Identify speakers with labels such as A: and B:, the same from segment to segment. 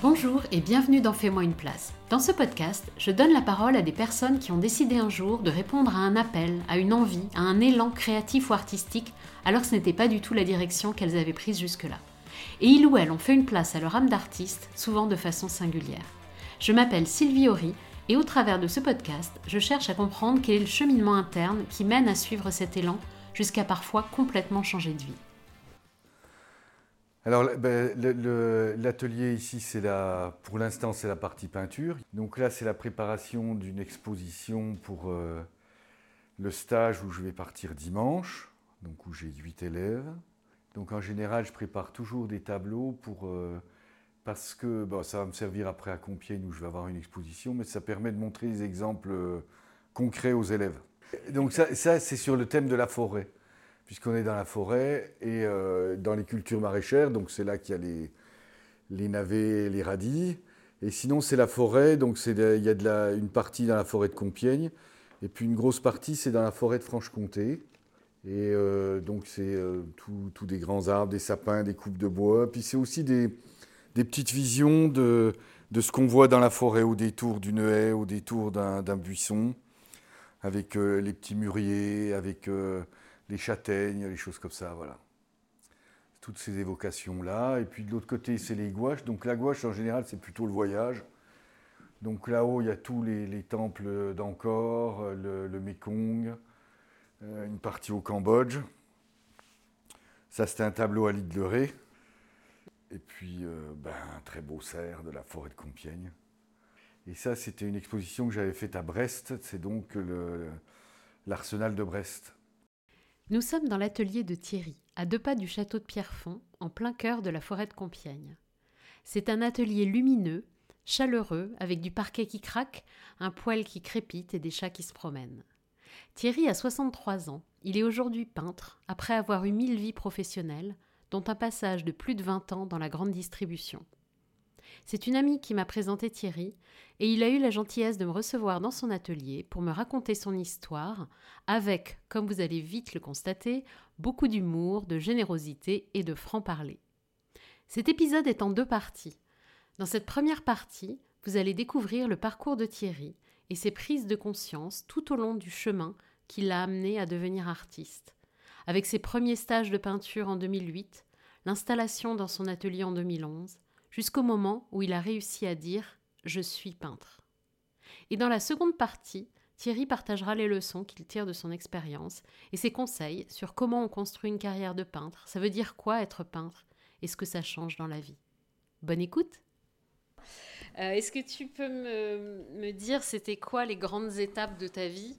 A: Bonjour et bienvenue dans Fais-moi une place. Dans ce podcast, je donne la parole à des personnes qui ont décidé un jour de répondre à un appel, à une envie, à un élan créatif ou artistique, alors que ce n'était pas du tout la direction qu'elles avaient prise jusque-là. Et ils ou elles ont fait une place à leur âme d'artiste, souvent de façon singulière. Je m'appelle Sylvie Horry et au travers de ce podcast, je cherche à comprendre quel est le cheminement interne qui mène à suivre cet élan jusqu'à parfois complètement changer de vie.
B: Alors ben, l'atelier ici, c'est la, pour l'instant, c'est la partie peinture. Donc là, c'est la préparation d'une exposition pour euh, le stage où je vais partir dimanche, donc où j'ai huit élèves. Donc en général, je prépare toujours des tableaux pour euh, parce que ça va me servir après à Compiègne où je vais avoir une exposition, mais ça permet de montrer des exemples euh, concrets aux élèves. Donc ça c'est sur le thème de la forêt puisqu'on est dans la forêt et euh, dans les cultures maraîchères, donc c'est là qu'il y a les, navets, les radis. Et sinon, c'est la forêt, donc il y a une partie dans la forêt de Compiègne, et puis une grosse partie, c'est dans la forêt de Franche-Comté. Et euh, donc, c'est euh, tous des grands arbres, des sapins, des coupes de bois. Puis c'est aussi des, petites visions de ce qu'on voit dans la forêt au détour d'une haie, au détour d'un buisson, avec les petits mûriers, avec les châtaignes, les choses comme ça, voilà. Toutes ces évocations-là. Et puis de l'autre côté, c'est les gouaches. Donc la gouache, en général, c'est plutôt le voyage. Donc là-haut, il y a tous les, temples d'Angkor, le, Mekong, euh, une partie au Cambodge. Ça, c'était un tableau à l'île de Ré. Et puis, euh, ben, un très beau cerf de la forêt de Compiègne. Et ça, c'était une exposition que j'avais faite à Brest. C'est donc l'arsenal de Brest.
A: Nous sommes dans l'atelier de Thierry, à deux pas du château de Pierrefonds, en plein cœur de la forêt de Compiègne. C'est un atelier lumineux, chaleureux, avec du parquet qui craque, un poêle qui crépite et des chats qui se promènent. Thierry a 63 ans. Il est aujourd'hui peintre, après avoir eu mille vies professionnelles, dont un passage de plus de 20 ans dans la grande distribution. C'est une amie qui m'a présenté Thierry, et il a eu la gentillesse de me recevoir dans son atelier pour me raconter son histoire, avec, comme vous allez vite le constater, beaucoup d'humour, de générosité et de franc-parler. Cet épisode est en deux parties. Dans cette première partie, vous allez découvrir le parcours de Thierry et ses prises de conscience tout au long du chemin qui l'a amené à devenir artiste. Avec ses premiers stages de peinture en 2008, l'installation dans son atelier en 2011, jusqu'au moment où il a réussi à dire Je suis peintre. Et dans la seconde partie, Thierry partagera les leçons qu'il tire de son expérience et ses conseils sur comment on construit une carrière de peintre, ça veut dire quoi être peintre et ce que ça change dans la vie? Bonne écoute euh, Est-ce que tu peux me, dire c'était quoi les grandes étapes de ta vie?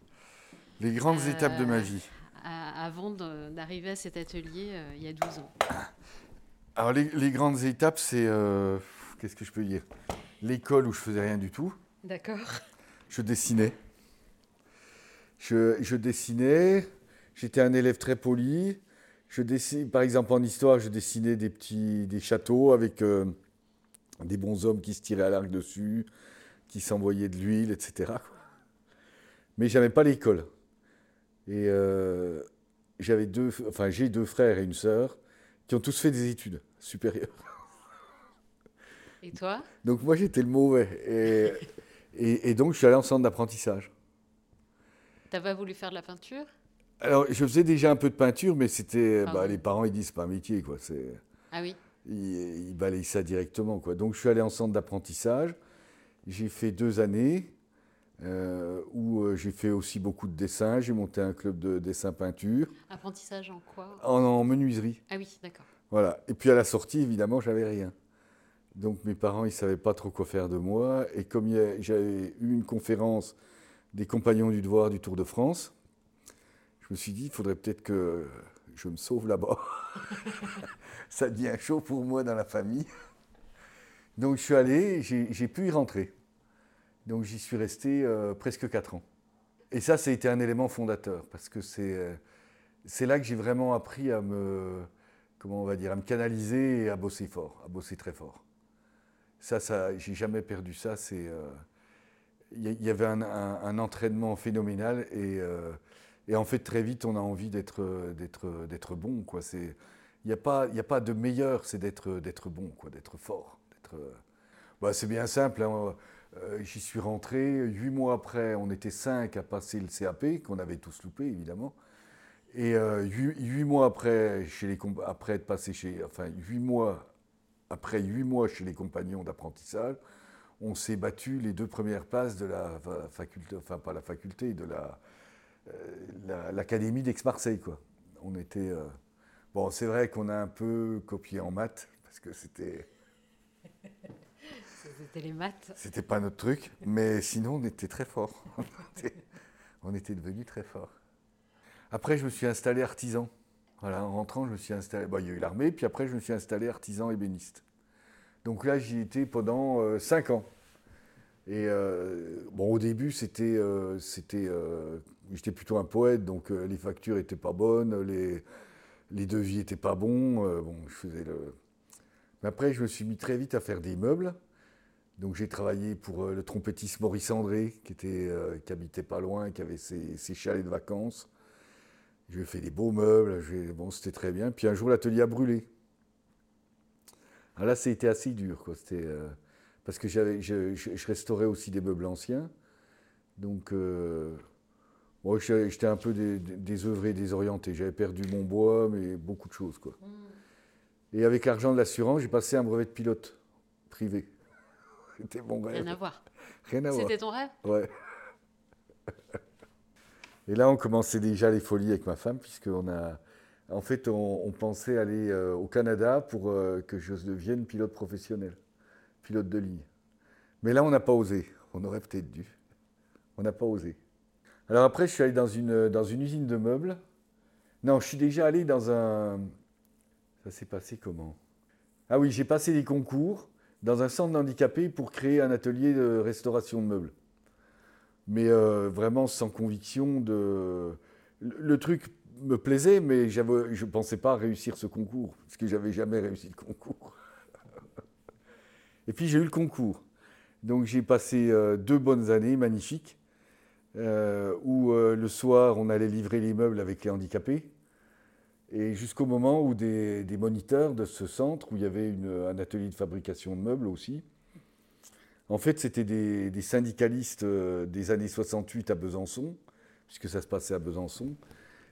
B: Les grandes étapes de ma euh, vie
A: Avant d'arriver à cet atelier euh, il y a 12 ans.
B: Alors les, grandes étapes, c'est... Euh, qu'est-ce que je peux dire? L'école où je faisais rien du tout.
A: D'accord.
B: Je dessinais. Je, dessinais. J'étais un élève très poli. Je dessine, par exemple, en histoire, je dessinais des petits des châteaux avec euh, des bons hommes qui se tiraient à l'arc dessus, qui s'envoyaient de l'huile, etc. Mais j'avais pas l'école. Et euh, j'avais deux, enfin j'ai deux frères et une sœur qui ont tous fait des études supérieures.
A: Et toi?
B: Donc moi j'étais le mauvais. Et, et, donc je suis allé en centre d'apprentissage.
A: T'as pas voulu faire de la peinture?
B: Alors je faisais déjà un peu de peinture, mais c'était. Ah bah, les parents ils disent c'est pas un métier quoi.
A: Ah oui
B: ils, ils balayent ça directement quoi. Donc je suis allé en centre d'apprentissage. J'ai fait deux années. Euh, où euh, j'ai fait aussi beaucoup de dessins. J'ai monté un club de dessin-peinture.
A: Apprentissage en quoi?
B: En, menuiserie.
A: Ah oui, d'accord.
B: Voilà. Et puis à la sortie, évidemment, j'avais rien. Donc mes parents, ils savaient pas trop quoi faire de moi. Et comme j'avais eu une conférence des compagnons du devoir du Tour de France, je me suis dit, il faudrait peut-être que je me sauve là-bas. Ça devient chaud pour moi dans la famille. Donc je suis allé, j'ai pu y rentrer. Donc j'y suis resté euh, presque 4 ans. Et ça, ça a été un élément fondateur, parce que c'est euh, là que j'ai vraiment appris à me, comment on va dire, à me canaliser et à bosser fort, à bosser très fort. Ça, ça j'ai jamais perdu ça. C'est euh, il y, avait un, entraînement phénoménal et, et, en fait très vite on a envie d'être bon il n'y a pas il a pas de meilleur, c'est d'être bon d'être fort, bah, C'est bien simple. Hein. Euh, j'y suis rentré. Huit mois après, on était cinq à passer le CAP, qu'on avait tous loupé, évidemment. Et euh, huit, mois après, chez les, après être passé chez. Enfin, huit mois après huit mois chez les compagnons d'apprentissage, on s'est battu les deux premières places de la faculté, enfin pas la faculté, de la, euh, l'académie d'Aix-Marseille, quoi. On était. bon, c'est vrai qu'on a un peu copié en maths, parce que c'était.
A: C'était
B: pas notre truc, mais sinon on était très fort. on était devenus très forts. Après, je me suis installé artisan. Voilà, en rentrant, je me suis installé. il y a eu l'armée, puis après, je me suis installé artisan ébéniste. Donc là, j'y étais pendant euh, cinq ans. Et euh, bon, au début, c'était, euh, c'était, j'étais plutôt un poète, donc les factures étaient pas bonnes, les, les devis étaient pas bons. bon, je faisais le. Mais après, je me suis mis très vite à faire des meubles. Donc j'ai travaillé pour le trompettiste Maurice André, qui, était, qui habitait pas loin, qui avait ses, ses chalets de vacances. J'ai fait des beaux meubles, bon, c'était très bien. Puis un jour, l'atelier a brûlé. Alors là, c'était assez dur, quoi. Euh, parce que j'avais, je, restaurais aussi des meubles anciens. Donc, euh, moi, j'étais un peu désœuvré, désorienté. J'avais perdu mon bois, mais beaucoup de choses, quoi. Mm. Et avec l'argent de l'assurance, j'ai passé un brevet de pilote privé.
A: C'était mon rêve. Rien à voir.
B: Rien à voir.
A: C'était ton rêve?
B: Ouais. Et là, on commençait déjà les folies avec ma femme, puisqu'on a. En fait, on, pensait aller euh, au Canada pour euh, que je devienne pilote professionnel, pilote de ligne. Mais là, on n'a pas osé. On aurait peut-être dû. On n'a pas osé. Alors après, je suis allé dans une, dans une usine de meubles. Non, je suis déjà allé dans un. Ça s'est passé comment? Ah oui, j'ai passé des concours dans un centre d'handicapés pour créer un atelier de restauration de meubles mais euh, vraiment sans conviction de. Le, truc me plaisait, mais je ne pensais pas réussir ce concours, parce que j'avais jamais réussi le concours. Et puis j'ai eu le concours. Donc j'ai passé euh, deux bonnes années magnifiques, euh, où le soir on allait livrer les meubles avec les handicapés, et jusqu'au moment où des, moniteurs de ce centre, où il y avait un atelier de fabrication de meubles aussi, en fait, c'était des, syndicalistes euh, des années 68 à Besançon, puisque ça se passait à Besançon.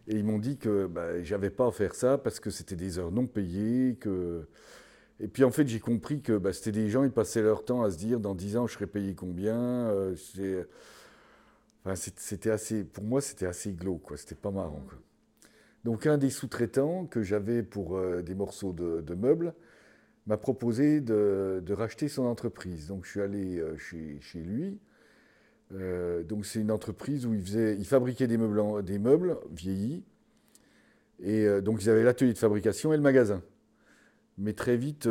B: Et ils m'ont dit que bah, j'avais pas à faire ça parce que c'était des heures non payées. Que... Et puis en fait, j'ai compris que bah, c'était des gens, ils passaient leur temps à se dire dans 10 ans, je serais payé combien. Euh, c'était assez, pour moi, c'était assez glauque. C'était pas marrant. Donc un des sous-traitants que j'avais pour euh, des morceaux de meubles, m'a proposé de, racheter son entreprise. Donc je suis allé euh, chez, lui. Euh, donc c'est une entreprise où il, faisait, il fabriquait des meubles, vieillis. Et donc ils avaient l'atelier de fabrication et le magasin. Mais très vite,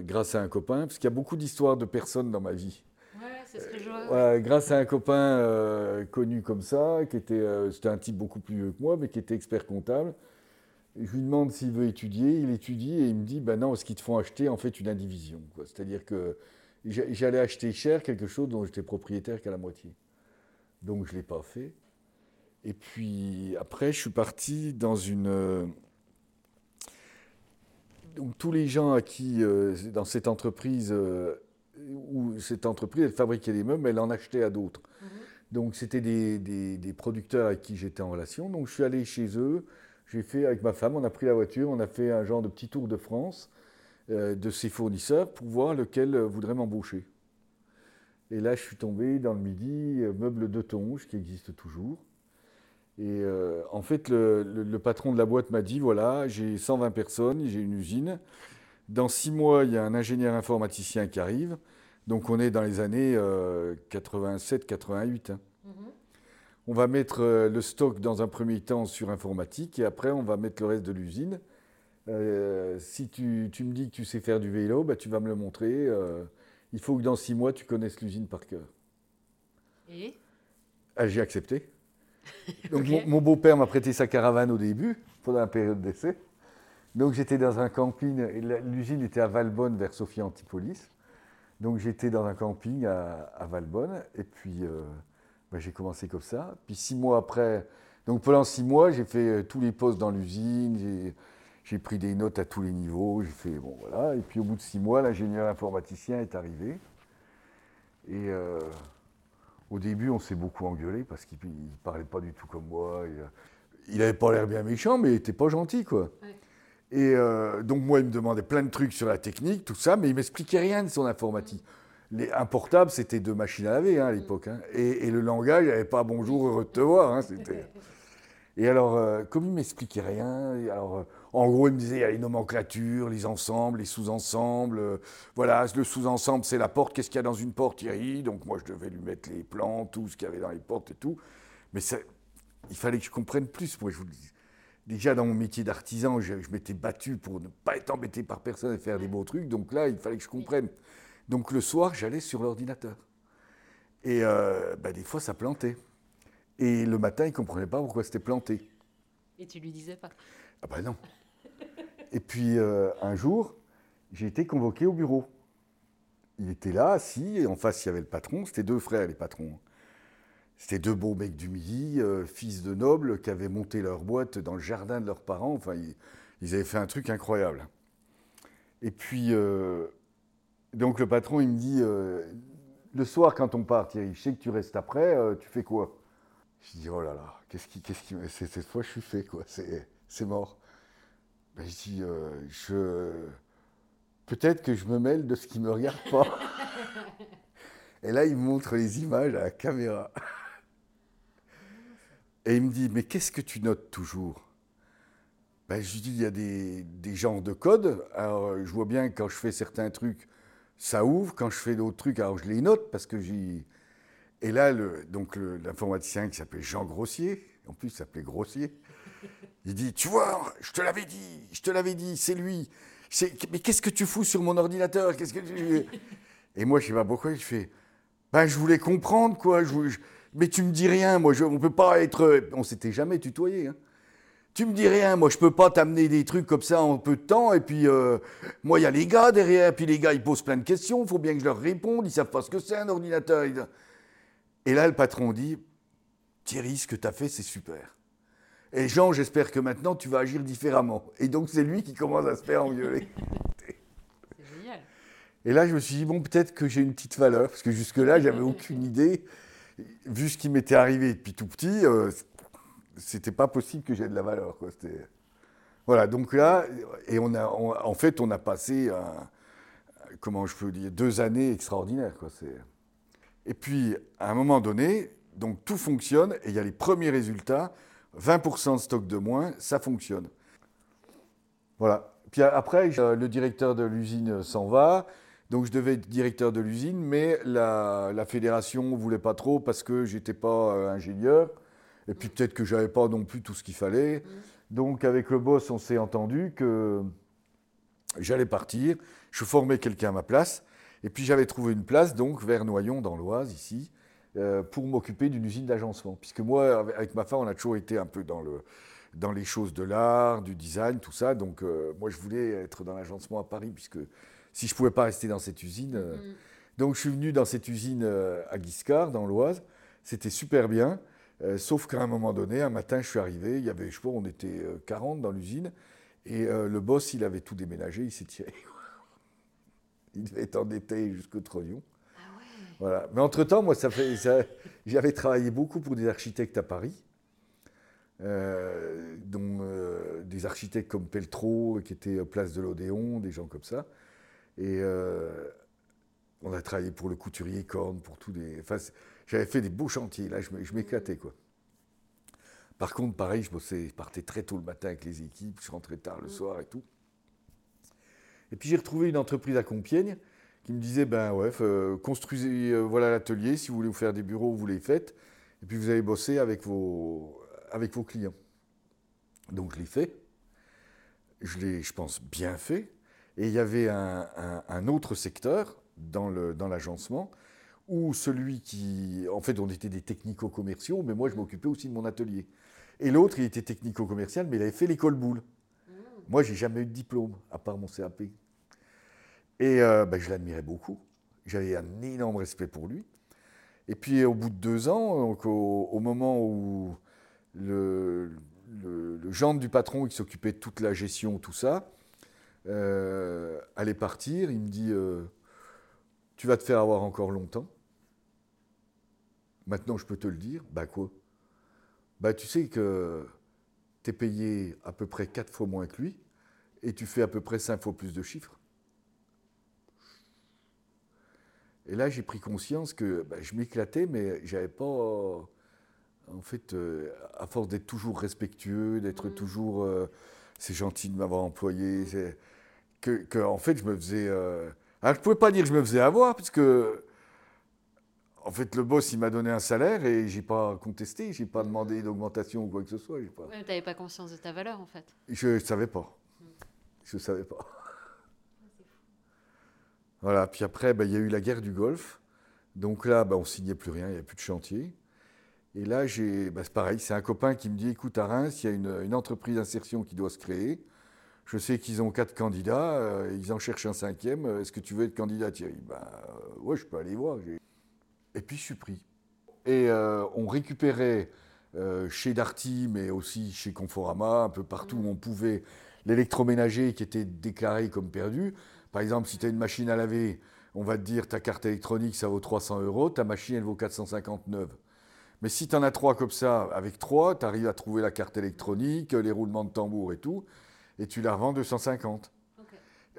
B: grâce à un copain, parce qu'il y a beaucoup d'histoires de personnes dans ma vie.
A: Vois.
B: grâce à un copain connu comme ça, qui était, c'était un type beaucoup plus vieux que moi, mais qui était expert comptable, je lui demande s'il veut étudier, il étudie et il me dit, ben non, ce qu'ils te font acheter en fait une indivision. C'est-à-dire que j'allais acheter cher quelque chose dont j'étais propriétaire qu'à la moitié. Donc je ne l'ai pas fait. Et puis après, je suis parti dans une... Donc tous les gens à qui, euh, dans cette entreprise, euh, où cette entreprise, elle fabriquait des meubles, mais elle en achetait à d'autres. Mm-hmm. Donc c'était des, des, producteurs avec qui j'étais en relation. Donc je suis allé chez eux, j'ai fait avec ma femme, on a pris la voiture, on a fait un genre de petit tour de France euh, de ces fournisseurs pour voir lequel euh, voudrait m'embaucher. Et là, je suis tombé dans le midi, euh, meuble de Tonge, qui existe toujours. Et en fait, le, patron de la boîte m'a dit, voilà, j'ai 120 personnes, j'ai une usine. Dans six mois, il y a un ingénieur informaticien qui arrive. Donc on est dans les années 87-88. On va mettre euh, le stock dans un premier temps sur informatique et après on va mettre le reste de l'usine. Euh, si tu, me dis que tu sais faire du vélo, bah, tu vas me le montrer. Euh, il faut que dans six mois, tu connaisses l'usine par cœur.
A: Et?
B: Ah, J'ai accepté. Donc mon, beau-père m'a prêté sa caravane au début, pendant la période d'essai. Donc j'étais dans un camping, l'usine était à Valbonne vers Sophia Antipolis. Donc j'étais dans un camping à, Valbonne et puis ben, j'ai commencé comme ça. Puis six mois après, donc pendant six mois, j'ai fait euh, tous les postes dans l'usine, j'ai pris des notes à tous les niveaux, j'ai fait, bon voilà. Et puis au bout de six mois, l'ingénieur informaticien est arrivé. Et euh, au début, on s'est beaucoup engueulé parce qu'il ne parlait pas du tout comme moi. il n'avait pas l'air bien méchant, mais il n'était pas gentil, quoi. Et euh, donc, moi, il me demandait plein de trucs sur la technique, tout ça, mais il m'expliquait rien de son informatique. Les, un portable, c'était deux machines à laver hein, à l'époque. Hein. Et, le langage, il n'y avait pas bonjour, heureux de te voir. Hein, et alors, euh, comme il ne m'expliquait rien, alors, en gros, il me disait, il y a les nomenclatures, les ensembles, les sous-ensembles. Euh, voilà, le sous-ensemble, c'est la porte. Qu'est-ce qu'il y a dans une porte, Thierry Donc, moi, je devais lui mettre les plans, tout ce qu'il y avait dans les portes et tout. Mais il fallait que je comprenne plus. Moi, je vous Déjà, dans mon métier d'artisan, je, m'étais battu pour ne pas être embêté par personne et faire des beaux trucs. Donc là, il fallait que je comprenne. Donc le soir, j'allais sur l'ordinateur. Et euh, bah, des fois, ça plantait. Et le matin, il ne comprenait pas pourquoi c'était planté.
A: Et tu lui disais pas?
B: Ah ben non. Et puis euh, un jour, j'ai été convoqué au bureau. Il était là, assis, et en face, il y avait le patron. C'était deux frères, les patrons. C'était deux beaux mecs du Midi, euh, fils de nobles, qui avaient monté leur boîte dans le jardin de leurs parents. Enfin, ils, avaient fait un truc incroyable. Et puis, euh, donc le patron, il me dit Le soir, quand on part, Thierry, je sais que tu restes après, tu fais quoi? Je dis Oh là là, qu'est-ce qui. Qu'est-ce qui cette fois, je suis fait, quoi. C'est mort. Ben, je dis, euh, je... peut-être que je me mêle de ce qui ne me regarde pas. Et là, il montre les images à la caméra. Et il me dit, mais qu'est-ce que tu notes toujours? Ben, Je lui dis, il y a des, des, genres de codes. Alors, je vois bien que quand je fais certains trucs, ça ouvre. Quand je fais d'autres trucs, alors je les note parce que j'ai... Et là, donc l'informaticien qui s'appelait Jean Grossier, en plus il s'appelait Grossier, il dit, tu vois, je te l'avais dit, je te l'avais dit, c'est lui. Mais qu'est-ce que tu fous sur mon ordinateur? Qu'est-ce que Et moi, je sais pas pourquoi, je fais, ben, je voulais comprendre, quoi. Mais tu me dis rien, moi, je, on peut pas être... On s'était jamais tutoyé, hein. Tu me dis rien, moi je peux pas t'amener des trucs comme ça en peu de temps. Et puis euh, moi il y a les gars derrière, puis les gars ils posent plein de questions, il faut bien que je leur réponde, ils savent pas ce que c'est un ordinateur. Et là le patron dit, Thierry, ce que tu as fait c'est super. Et Jean, j'espère que maintenant tu vas agir différemment. Et donc c'est lui qui commence à se faire engueuler. c'est génial. Et là, je me suis dit, bon, peut-être que j'ai une petite valeur, parce que jusque-là, j'avais aucune idée. Vu ce qui m'était arrivé depuis tout petit, euh, c'était pas possible que j'ai de la valeur. Voilà, donc là, et on a, en fait, on a passé, comment je peux dire, deux années extraordinaires. Quoi. Et puis, à un moment donné, donc tout fonctionne, et il y a les premiers résultats. 20% de stock de moins, ça fonctionne. Voilà. Puis après, le directeur de l'usine s'en va. Donc je devais être directeur de l'usine, mais la, fédération ne voulait pas trop parce que j'étais pas euh, ingénieur. Et puis peut-être que j'avais pas non plus tout ce qu'il fallait. Donc avec le boss, on s'est entendu que j'allais partir. Je formais quelqu'un à ma place. Et puis j'avais trouvé une place donc vers Noyon dans l'Oise ici. Euh, pour m'occuper d'une usine d'agencement. Puisque moi, avec ma femme, on a toujours été un peu dans, le, dans les choses de l'art, du design, tout ça. Donc euh, moi, je voulais être dans l'agencement à Paris, puisque si je ne pouvais pas rester dans cette usine. Euh, mm. Donc je suis venu dans cette usine à Guiscard, dans l'Oise. C'était super bien. sauf qu'à un moment donné, un matin, je suis arrivé, il y avait, je pas, on était 40 dans l'usine, et le boss, il avait tout déménagé, il s'est tiré. il devait être endetté jusqu'au trognon. Voilà. Mais entre-temps, moi, ça fait, j'avais travaillé beaucoup pour des architectes à Paris, euh, dont euh, des architectes comme Peltro, qui était place de l'Odéon, des gens comme ça. Et euh, on a travaillé pour le couturier Corne, pour tous les. Enfin, j'avais fait des beaux chantiers, là, je m'éclatais, quoi. Par contre, pareil, je bossais, je partais très tôt le matin avec les équipes, je rentrais tard le mmh. soir et tout. Et puis j'ai retrouvé une entreprise à Compiègne qui me disait ben ouais, euh, construisez euh, voilà l'atelier, si vous voulez vous faire des bureaux, vous les faites, et puis vous allez bosser avec vos, avec vos clients. Donc je l'ai fait, je l'ai, je pense, bien fait, et il y avait un, autre secteur dans, le, dans l'agencement, où celui qui, en fait, on était des technico-commerciaux, mais moi je m'occupais aussi de mon atelier. Et l'autre, il était technico-commercial, mais il avait fait l'école boule. Mmh. Moi, j'ai jamais eu de diplôme, à part mon CAP. Et euh, ben, je l'admirais beaucoup. J'avais un énorme respect pour lui. Et puis au bout de deux ans, donc, au, moment où le, le, gendre du patron qui s'occupait de toute la gestion, tout ça, euh, allait partir, il me dit euh, Tu vas te faire avoir encore longtemps. Maintenant, je peux te le dire. Bah quoi? Bah tu sais que tu es payé à peu près 4 fois moins que lui et tu fais à peu près 5 fois plus de chiffres. Et là, j'ai pris conscience que bah, je m'éclatais, mais j'avais pas. En fait, euh, à force d'être toujours respectueux, d'être toujours. euh, c'est gentil de m'avoir employé. Que, que, en fait, je me faisais. euh, alors, je pouvais pas dire que je me faisais avoir, puisque. En fait, le boss, il m'a donné un salaire et j'ai pas contesté, j'ai pas demandé d'augmentation ou quoi que ce soit. Pas...
A: Ouais, tu n'avais pas conscience de ta valeur en fait.
B: Je ne savais pas. Je ne savais pas. Voilà, puis après, ben, il y a eu la guerre du Golfe. Donc là, ben, on ne signait plus rien, il n'y a plus de chantier. Et là, j'ai, ben, c'est pareil, c'est un copain qui me dit, écoute, à Reims, il y a une, une entreprise d'insertion qui doit se créer. Je sais qu'ils ont quatre candidats, euh, ils en cherchent un cinquième. Euh, Est-ce que tu veux être candidat, Thierry? Ben, euh, ouais, je peux aller voir. Et puis, je suis pris. Et euh, on récupérait chez Darty, mais aussi chez Conforama, un peu partout où on pouvait, l'électroménager qui était déclaré comme perdu. Par exemple, si tu as une machine à laver, on va te dire ta carte électronique, ça vaut 300 euros, ta machine, elle vaut 459. Mais si tu en as trois comme ça, avec trois, tu arrives à trouver la carte électronique, les roulements de tambour et tout, et tu la revends 250.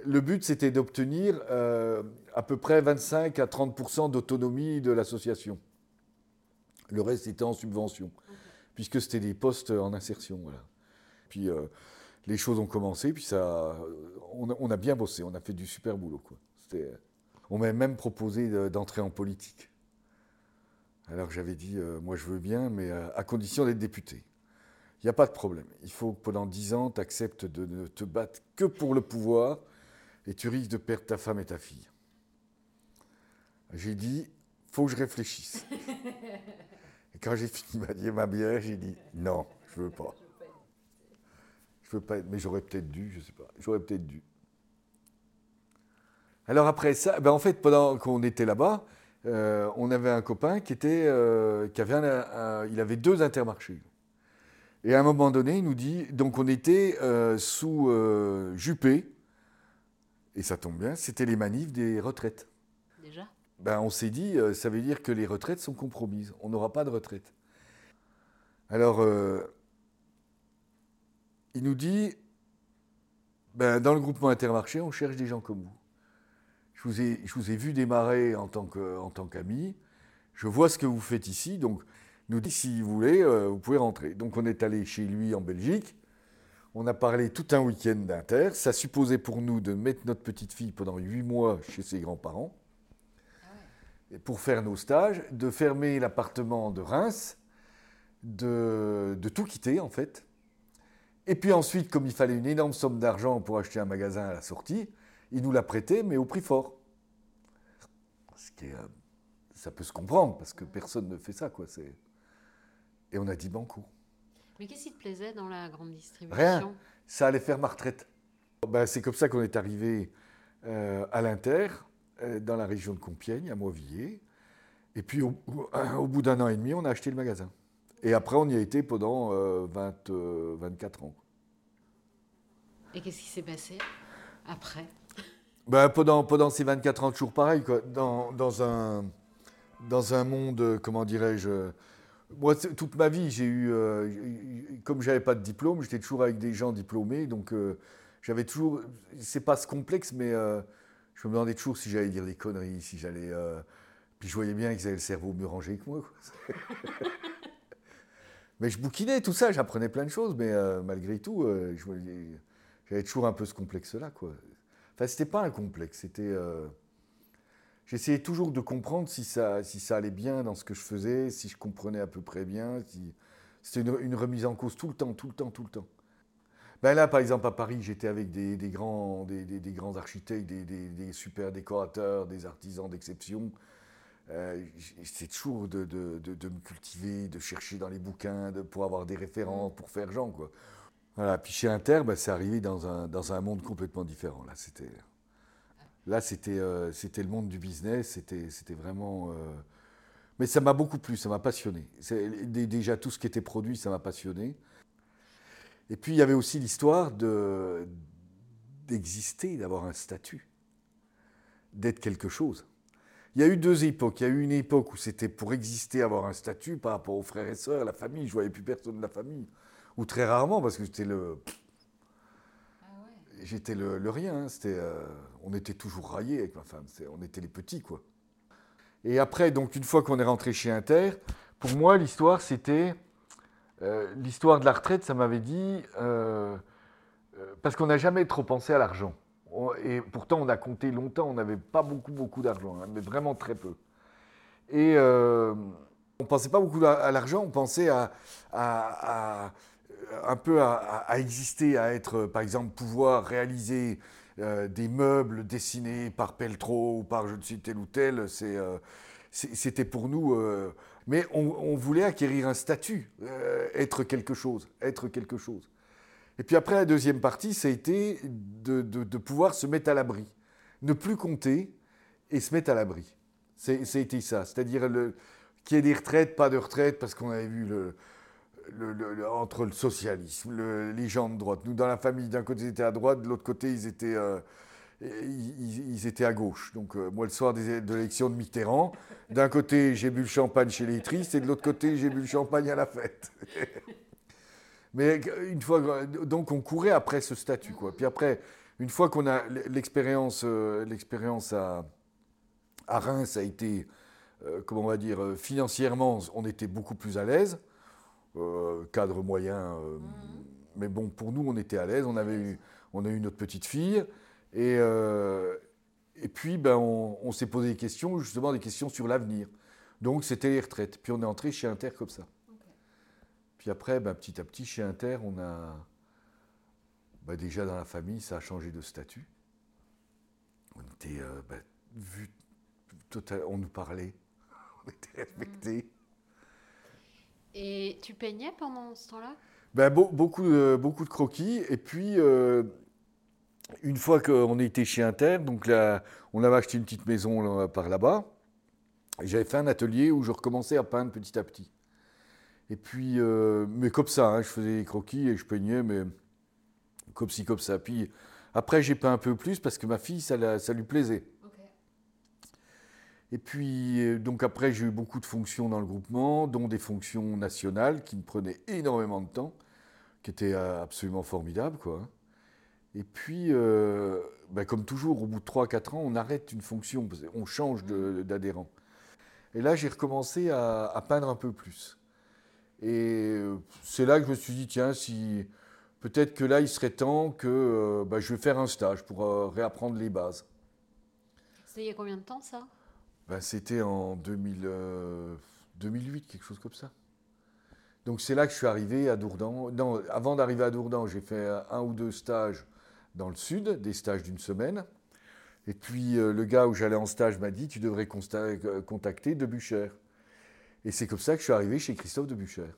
B: Le but, c'était d'obtenir euh, à peu près 25 à 30% d'autonomie de l'association. Le reste était en subvention, puisque c'était des postes en insertion. Voilà. Puis euh, les choses ont commencé, puis ça, on, a, on a bien bossé, on a fait du super boulot. Quoi. On m'a même proposé de- d'entrer en politique. Alors j'avais dit, euh, moi je veux bien, mais à condition d'être député. Il n'y a pas de problème. Il faut que pendant 10 ans, tu acceptes de ne te battre que pour le pouvoir et tu risques de perdre ta femme et ta fille. J'ai dit, faut que je réfléchisse. et quand j'ai fini ma, ma bière, j'ai dit, non, je veux pas. Je veux pas être, mais j'aurais peut-être dû, je sais pas. J'aurais peut-être dû. Alors après ça, ben en fait, pendant qu'on était là-bas, euh, on avait un copain qui était, euh, qui avait, un- un- il avait deux intermarchés. Et à un moment donné, il nous dit, donc on était euh, sous euh, Juppé, et ça tombe bien, c'était les manifs des retraites.
A: Déjà?
B: Ben, on s'est dit, euh, ça veut dire que les retraites sont compromises. On n'aura pas de retraite. Alors, il nous dit, ben, dans le groupement Intermarché, on cherche des gens comme vous. Je vous ai, je vous ai vu démarrer en tant qu'ami. Je vois ce que vous faites ici. Donc, nous dit, si vous voulez, euh, vous pouvez rentrer. Donc, on est allé chez lui en Belgique. On a parlé tout un week-end d'Inter. Ça supposait pour nous de mettre notre petite fille pendant huit mois chez ses grands-parents et pour faire nos stages, de fermer l'appartement de Reims, de, de tout quitter en fait. Et puis ensuite, comme il fallait une énorme somme d'argent pour acheter un magasin à la sortie, il nous l'a prêté, mais au prix fort. Ce qui est, euh, ça peut se comprendre, parce que personne ne fait ça. Quoi. c'est- Et on a dit banco.
A: Mais qu'est-ce qui te plaisait dans la grande distribution?
B: Rien. Ça allait faire ma retraite. Ben, c'est comme ça qu'on est arrivé euh, à l'Inter, euh, dans la région de Compiègne, à Mauvillers. Et puis, au, au bout d'un an et demi, on a acheté le magasin. Et après, on y a été pendant euh, 20, euh, 24 ans.
A: Et qu'est-ce qui s'est passé après?
B: Ben, pendant, pendant ces 24 ans, toujours pareil, quoi. Dans, dans, un, dans un monde, comment dirais-je, moi, toute ma vie, j'ai eu, euh, comme j'avais pas de diplôme, j'étais toujours avec des gens diplômés, donc euh, j'avais toujours, c'est pas ce complexe, mais euh, je me demandais toujours si j'allais dire des conneries, si j'allais, euh, puis je voyais bien qu'ils avaient le cerveau mieux rangé que moi. mais je bouquinais tout ça, j'apprenais plein de choses, mais malgré tout, j'avais toujours un peu ce complexe-là, quoi. Enfin, c'était pas un complexe, c'était. J'essayais toujours de comprendre si ça, allait bien dans ce que je faisais, si je comprenais à peu près bien. C'était une, remise en cause tout le temps, tout le temps, tout le temps. Ben là, par exemple, à Paris, j'étais avec des, grands, des, grands architectes, des, super décorateurs, des artisans d'exception. Euh, c'est toujours de, me cultiver, de chercher dans les bouquins, pour avoir des références, pour faire genre, quoi. Voilà, puis chez Inter, ben, c'est arrivé dans un, dans un monde complètement différent. Là, c'était, là, c'était, euh, c'était le monde du business, c'était, c'était vraiment... euh, Mais ça m'a beaucoup plu, ça m'a passionné. Déjà, tout ce qui était produit, ça m'a passionné. Et puis, il y avait aussi l'histoire de, d'exister, d'avoir un statut, d'être quelque chose. il y a eu deux époques. Il y a eu une époque où c'était pour exister, avoir un statut par rapport aux frères et sœurs, la famille. Je voyais plus personne de la famille. Ou très rarement, parce que j'étais le. J'étais le, rien. hein. Euh, on était toujours raillés avec ma femme. On était les petits, quoi. Et après, donc, une fois qu'on est rentré chez Inter, pour moi, l'histoire, c'était. euh, l'histoire de la retraite, ça m'avait dit. euh, parce qu'on n'a jamais trop pensé à l'argent. Et pourtant, on a compté longtemps, on n'avait pas beaucoup, beaucoup d'argent, hein, mais vraiment très peu. Et on ne pensait pas beaucoup à, l'argent, on pensait à- un peu à, exister, à être, euh, par exemple, pouvoir réaliser euh, des meubles dessinés par Peltro ou par je ne sais tel ou tel. Euh, c'était pour nous. mais on, voulait acquérir un statut, être quelque chose, être quelque chose. Et puis après, la deuxième partie, ça a été de, pouvoir se mettre à l'abri. Ne plus compter et se mettre à l'abri. C'était ça. C'est-à-dire qu'il y ait des retraites, pas de retraite, parce qu'on avait vu le, entre le socialisme, le- les gens de droite. Nous, dans la famille, d'un côté, ils étaient à droite, de l'autre côté, ils étaient, euh, ils, étaient à gauche. Donc, euh, moi, le soir des- de l'élection de Mitterrand, d'un côté, j'ai bu le champagne chez les tristes, et de l'autre côté, j'ai bu le champagne à la fête. Mais une fois, donc on courait après ce statut, quoi. Puis après, une fois qu'on a l'expérience, euh, l'expérience à, à Reims a été, comment on va dire, financièrement, on était beaucoup plus à l'aise, Euh, cadre moyen. euh, Mais bon, pour nous, on était à l'aise. On avait eu, on a eu notre petite fille, et euh, et puis ben on, on s'est posé des questions, justement des questions sur l'avenir. Donc c'était les retraites. Puis on est entré chez Inter comme ça. Puis après, ben, petit à petit, chez Inter, on a. ben, déjà dans la famille, ça a changé de statut. On était ben, vu. total- on nous parlait. On était respectés.
A: Et tu peignais pendant ce temps-là?
B: Ben, beau- beaucoup, de, beaucoup de croquis. Et puis, euh, une fois qu'on était chez Inter, donc là, on avait acheté une petite maison par là-bas. J'avais fait un atelier où je recommençais à peindre petit à petit. Et puis, euh, mais comme ça, hein, je faisais des croquis et je peignais, mais comme ci, comme ça. Puis après, j'ai peint un peu plus parce que ma fille, ça lui plaisait. Et puis, euh, donc après, j'ai eu beaucoup de fonctions dans le groupement, dont des fonctions nationales qui me prenaient énormément de temps, qui étaient euh, absolument formidables, quoi. Et puis, euh, ben, comme toujours, au bout de 3-4 ans, on arrête une fonction, qu'on change d'adhérent. Et là, j'ai recommencé à, peindre un peu plus. Et c'est là que je me suis dit, tiens, si peut-être que là, il serait temps que ben, je vais faire un stage pour réapprendre les bases.
A: C'était il y a combien de temps ça?
B: Ben, C'était en 2000, euh, 2008, quelque chose comme ça. Donc c'est là que je suis arrivé à Dourdan. Non, avant d'arriver à Dourdan, j'ai fait un ou deux stages dans le sud, des stages d'une semaine. Et puis euh, le gars où j'allais en stage m'a dit tu devrais euh, contacter Debuchère. Et c'est comme ça que je suis arrivé chez Christophe Debuchère.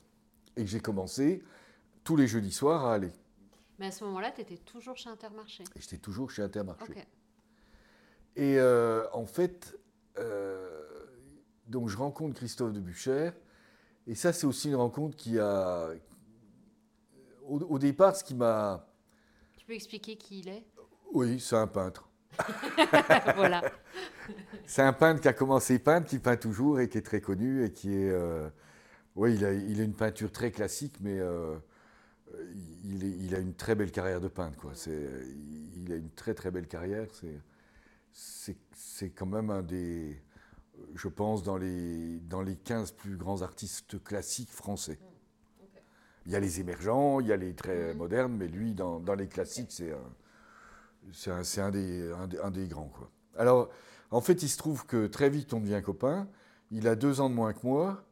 B: Et que j'ai commencé tous les jeudis soirs à aller.
A: Mais à ce moment-là, tu étais toujours chez Intermarché.
B: J'étais toujours chez Intermarché.
A: Ok.
B: Et euh, en fait, donc je rencontre Christophe de Buchère, et ça c'est aussi une rencontre qui a, au, au départ, ce qui m'a,
A: Tu peux expliquer qui il est?
B: Oui, c'est un peintre.
A: Voilà.
B: C'est un peintre qui a commencé à peindre, qui peint toujours et qui est très connu et qui est, euh, oui, il a, il a une peinture très classique, mais euh, il, est- il a une très belle carrière de peintre, quoi. C'est, il a une très très belle carrière. C'est, c'est, quand même un des, je pense, dans les, dans les 15 plus grands artistes classiques français. Il y a les émergents, il y a les très
A: Mhm.
B: modernes, mais lui, dans, dans les classiques, c'est un, c'est un, un, des, un des grands. Quoi. Alors, en fait, il se trouve que très vite, on devient copain. Il a deux ans de moins que moi,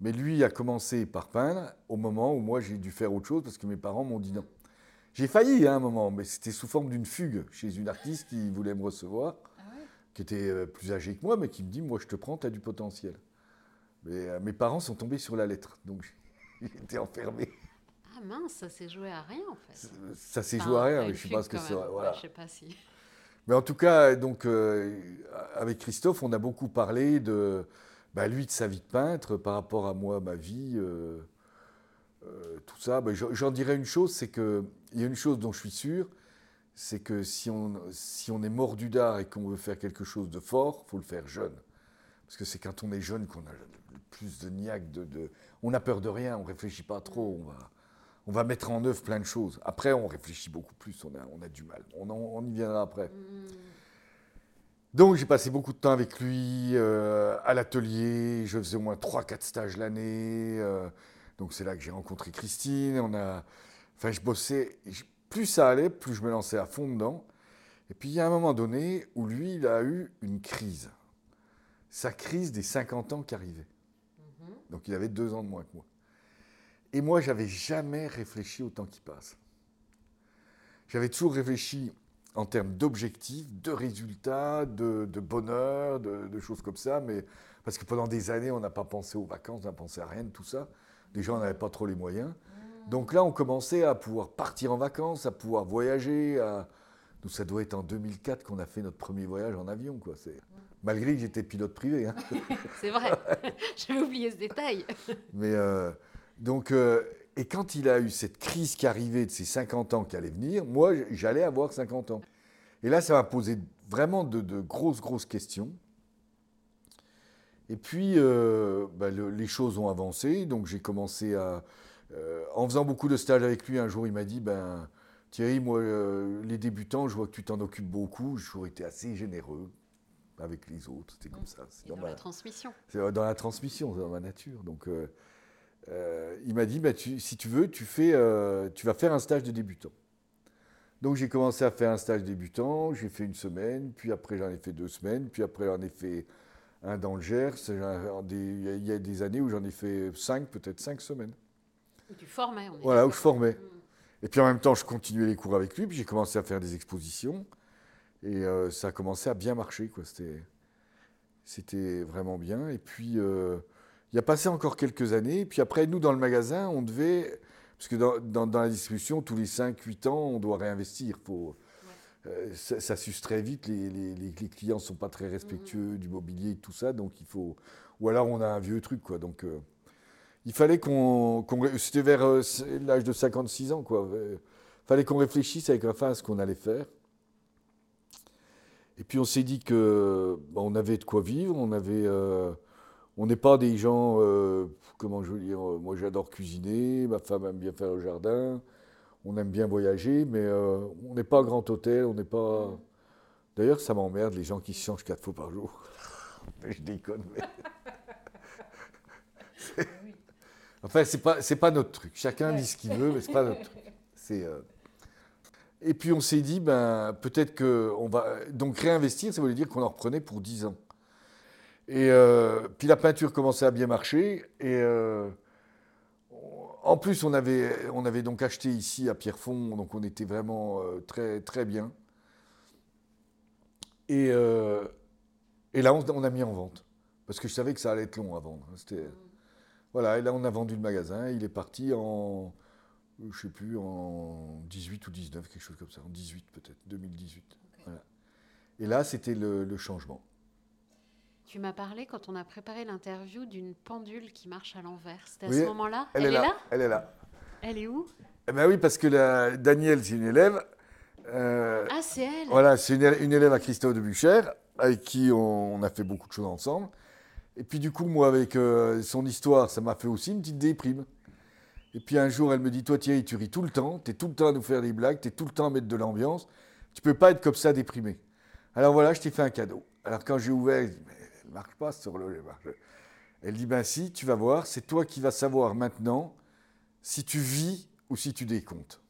B: mais lui a commencé par peindre au moment où moi, j'ai dû faire autre chose parce que mes parents m'ont dit non. J'ai failli hein, à un moment, mais c'était sous forme d'une fugue chez une artiste qui voulait me recevoir, qui était euh, plus âgée que moi, mais qui me dit Moi, je te prends, tu as du potentiel. Mais euh, mes parents sont tombés sur la lettre, donc j'étais enfermé.
A: Ah mince, ça s'est joué à rien en fait.
B: Ça s'est
A: Enfin,
B: joué à rien, mais je ne sais pas ce que c'est. Voilà.
A: Ouais, je sais pas si.
B: Mais en tout cas, donc, euh, avec Christophe, on a beaucoup parlé de bah, lui, de sa vie de peintre, par rapport à moi, ma vie, euh, euh, tout ça. Bah, j'en- dirais une chose, c'est qu'il y a une chose dont je suis sûr, c'est que si on, si on est mordu d'art et qu'on veut faire quelque chose de fort, il faut le faire jeune. Parce que c'est quand on est jeune qu'on a le plus de niaque, de, de- on a peur de rien, on réfléchit pas trop, on va, on va mettre en œuvre plein de choses. Après, on réfléchit beaucoup plus, on a, on a du mal. On, y viendra après. Donc j'ai passé beaucoup de temps avec lui euh, à l'atelier. Je faisais au moins 3-4 stages l'année. euh, donc c'est là que j'ai rencontré Christine. On a, enfin je bossais. Plus ça allait, plus je me lançais à fond dedans. Et puis il y a un moment donné où lui, il a eu une crise. Sa crise des 50 ans qui arrivait. Donc il avait deux ans de moins que moi. Et moi, j'avais jamais réfléchi au temps qui passe. J'avais toujours réfléchi en termes d'objectifs, de résultats, de, de bonheur, de, de choses comme ça. Mais parce que pendant des années, on n'a pas pensé aux vacances, on n'a pensé à rien de tout ça. Les gens n'avaient pas trop les moyens. Donc là, on commençait à pouvoir partir en vacances, à pouvoir voyager. À... Donc ça doit être en 2004 qu'on a fait notre premier voyage en avion. Quoi. C'est... Malgré que j'étais pilote privé. hein.
A: C'est vrai. J'avais oublié ce détail.
B: Mais euh, donc, euh, et quand il a eu cette crise qui arrivait de ses 50 ans qui allait venir, moi, j'allais avoir 50 ans. Et là, ça m'a posé vraiment de, de grosses, grosses questions. Et puis, euh, bah, le- les choses ont avancé. Donc, j'ai commencé à. euh, en faisant beaucoup de stages avec lui, un jour, il m'a dit ben, Thierry, moi, euh, les débutants, je vois que tu t'en occupes beaucoup. J'ai toujours été assez généreux avec les autres. C'était comme ça. C'est dans
A: dans
B: ma-
A: la transmission.
B: c'est dans la transmission, c'est dans ma nature. Donc, il m'a dit, tu- si tu veux, tu, fais, tu vas faire un stage de débutant. Donc, j'ai commencé à faire un stage débutant. J'ai fait une semaine, puis après, j'en ai fait deux semaines, puis après, j'en ai fait un dans le Gers. Il y a- des années où j'en ai fait cinq, peut-être cinq semaines.
A: Où tu formais. on
B: Voilà, où je formais.
A: Mm.
B: Et puis en même temps, je continuais les cours avec lui, puis j'ai commencé à faire des expositions. Et euh, ça a commencé à bien marcher, quoi. C'était, c'était vraiment bien. Et puis, euh, il y a passé encore quelques années. Puis après, nous, dans le magasin, on devait... Parce que dans, dans- dans la distribution, tous les 5-8 ans, on doit réinvestir. Euh, ça, ça s'use très vite. Les, les- les- les clients ne sont pas très respectueux du mobilier et tout ça. Donc, il faut... Ou alors, on a un vieux truc, quoi. Donc... euh, il fallait qu'on. C'était vers euh, l'âge de 56 ans, quoi. Il fallait qu'on réfléchisse avec la fin à ce qu'on allait faire. Et puis on s'est dit que bah, on avait de quoi vivre, on avait. on n'est pas des gens. comment je veux dire Moi j'adore cuisiner, ma femme aime bien faire le jardin, on aime bien voyager, mais euh, on n'est pas grand hôtel, on n'est pas. D'ailleurs, ça m'emmerde les gens qui se changent quatre fois par jour. je déconne, mais. Enfin, c'est pas c'est pas notre truc. Chacun dit ce qu'il veut, mais c'est pas notre truc. C'est euh, et puis on s'est dit ben peut-être que on va donc réinvestir, ça voulait dire qu'on en reprenait pour 10 ans. Et euh, puis la peinture commençait à bien marcher et en plus on avait on avait donc acheté ici à Pierrefonds, donc on était vraiment euh, très très bien. Et euh, et là on, on a mis en vente parce que je savais que ça allait être long à vendre. C'était voilà, et là on a vendu le magasin, il est parti en, je sais plus, en 18 ou 19, quelque chose comme ça, en 18 peut-être, 2018. Voilà. Et là c'était le, le changement.
A: Tu m'as parlé quand on a préparé l'interview d'une pendule qui marche à l'envers. C'était à
B: Oui,
A: ce moment-là
B: Elle, est là, Elle est là.
A: Elle est où?
B: Eh ben oui, parce que la, Danielle, c'est une élève. euh,
A: Ah, c'est elle
B: Voilà, c'est une, élève- une élève à Christophe de Buchère, avec qui on, on a fait beaucoup de choses ensemble. Et puis du coup, moi, avec euh, son histoire, ça m'a fait aussi une petite déprime. Et puis un jour, elle me dit, toi Thierry, tu ris tout le temps, tu es tout le temps à nous faire des blagues, tu es tout le temps à mettre de l'ambiance, tu peux pas être comme ça déprimé. Alors voilà, je t'ai fait un cadeau. Alors quand j'ai ouvert, je dis, mais elle marche pas ce horloge. elle dit, ben si, tu vas voir, c'est toi qui vas savoir maintenant si tu vis ou si tu décomptes.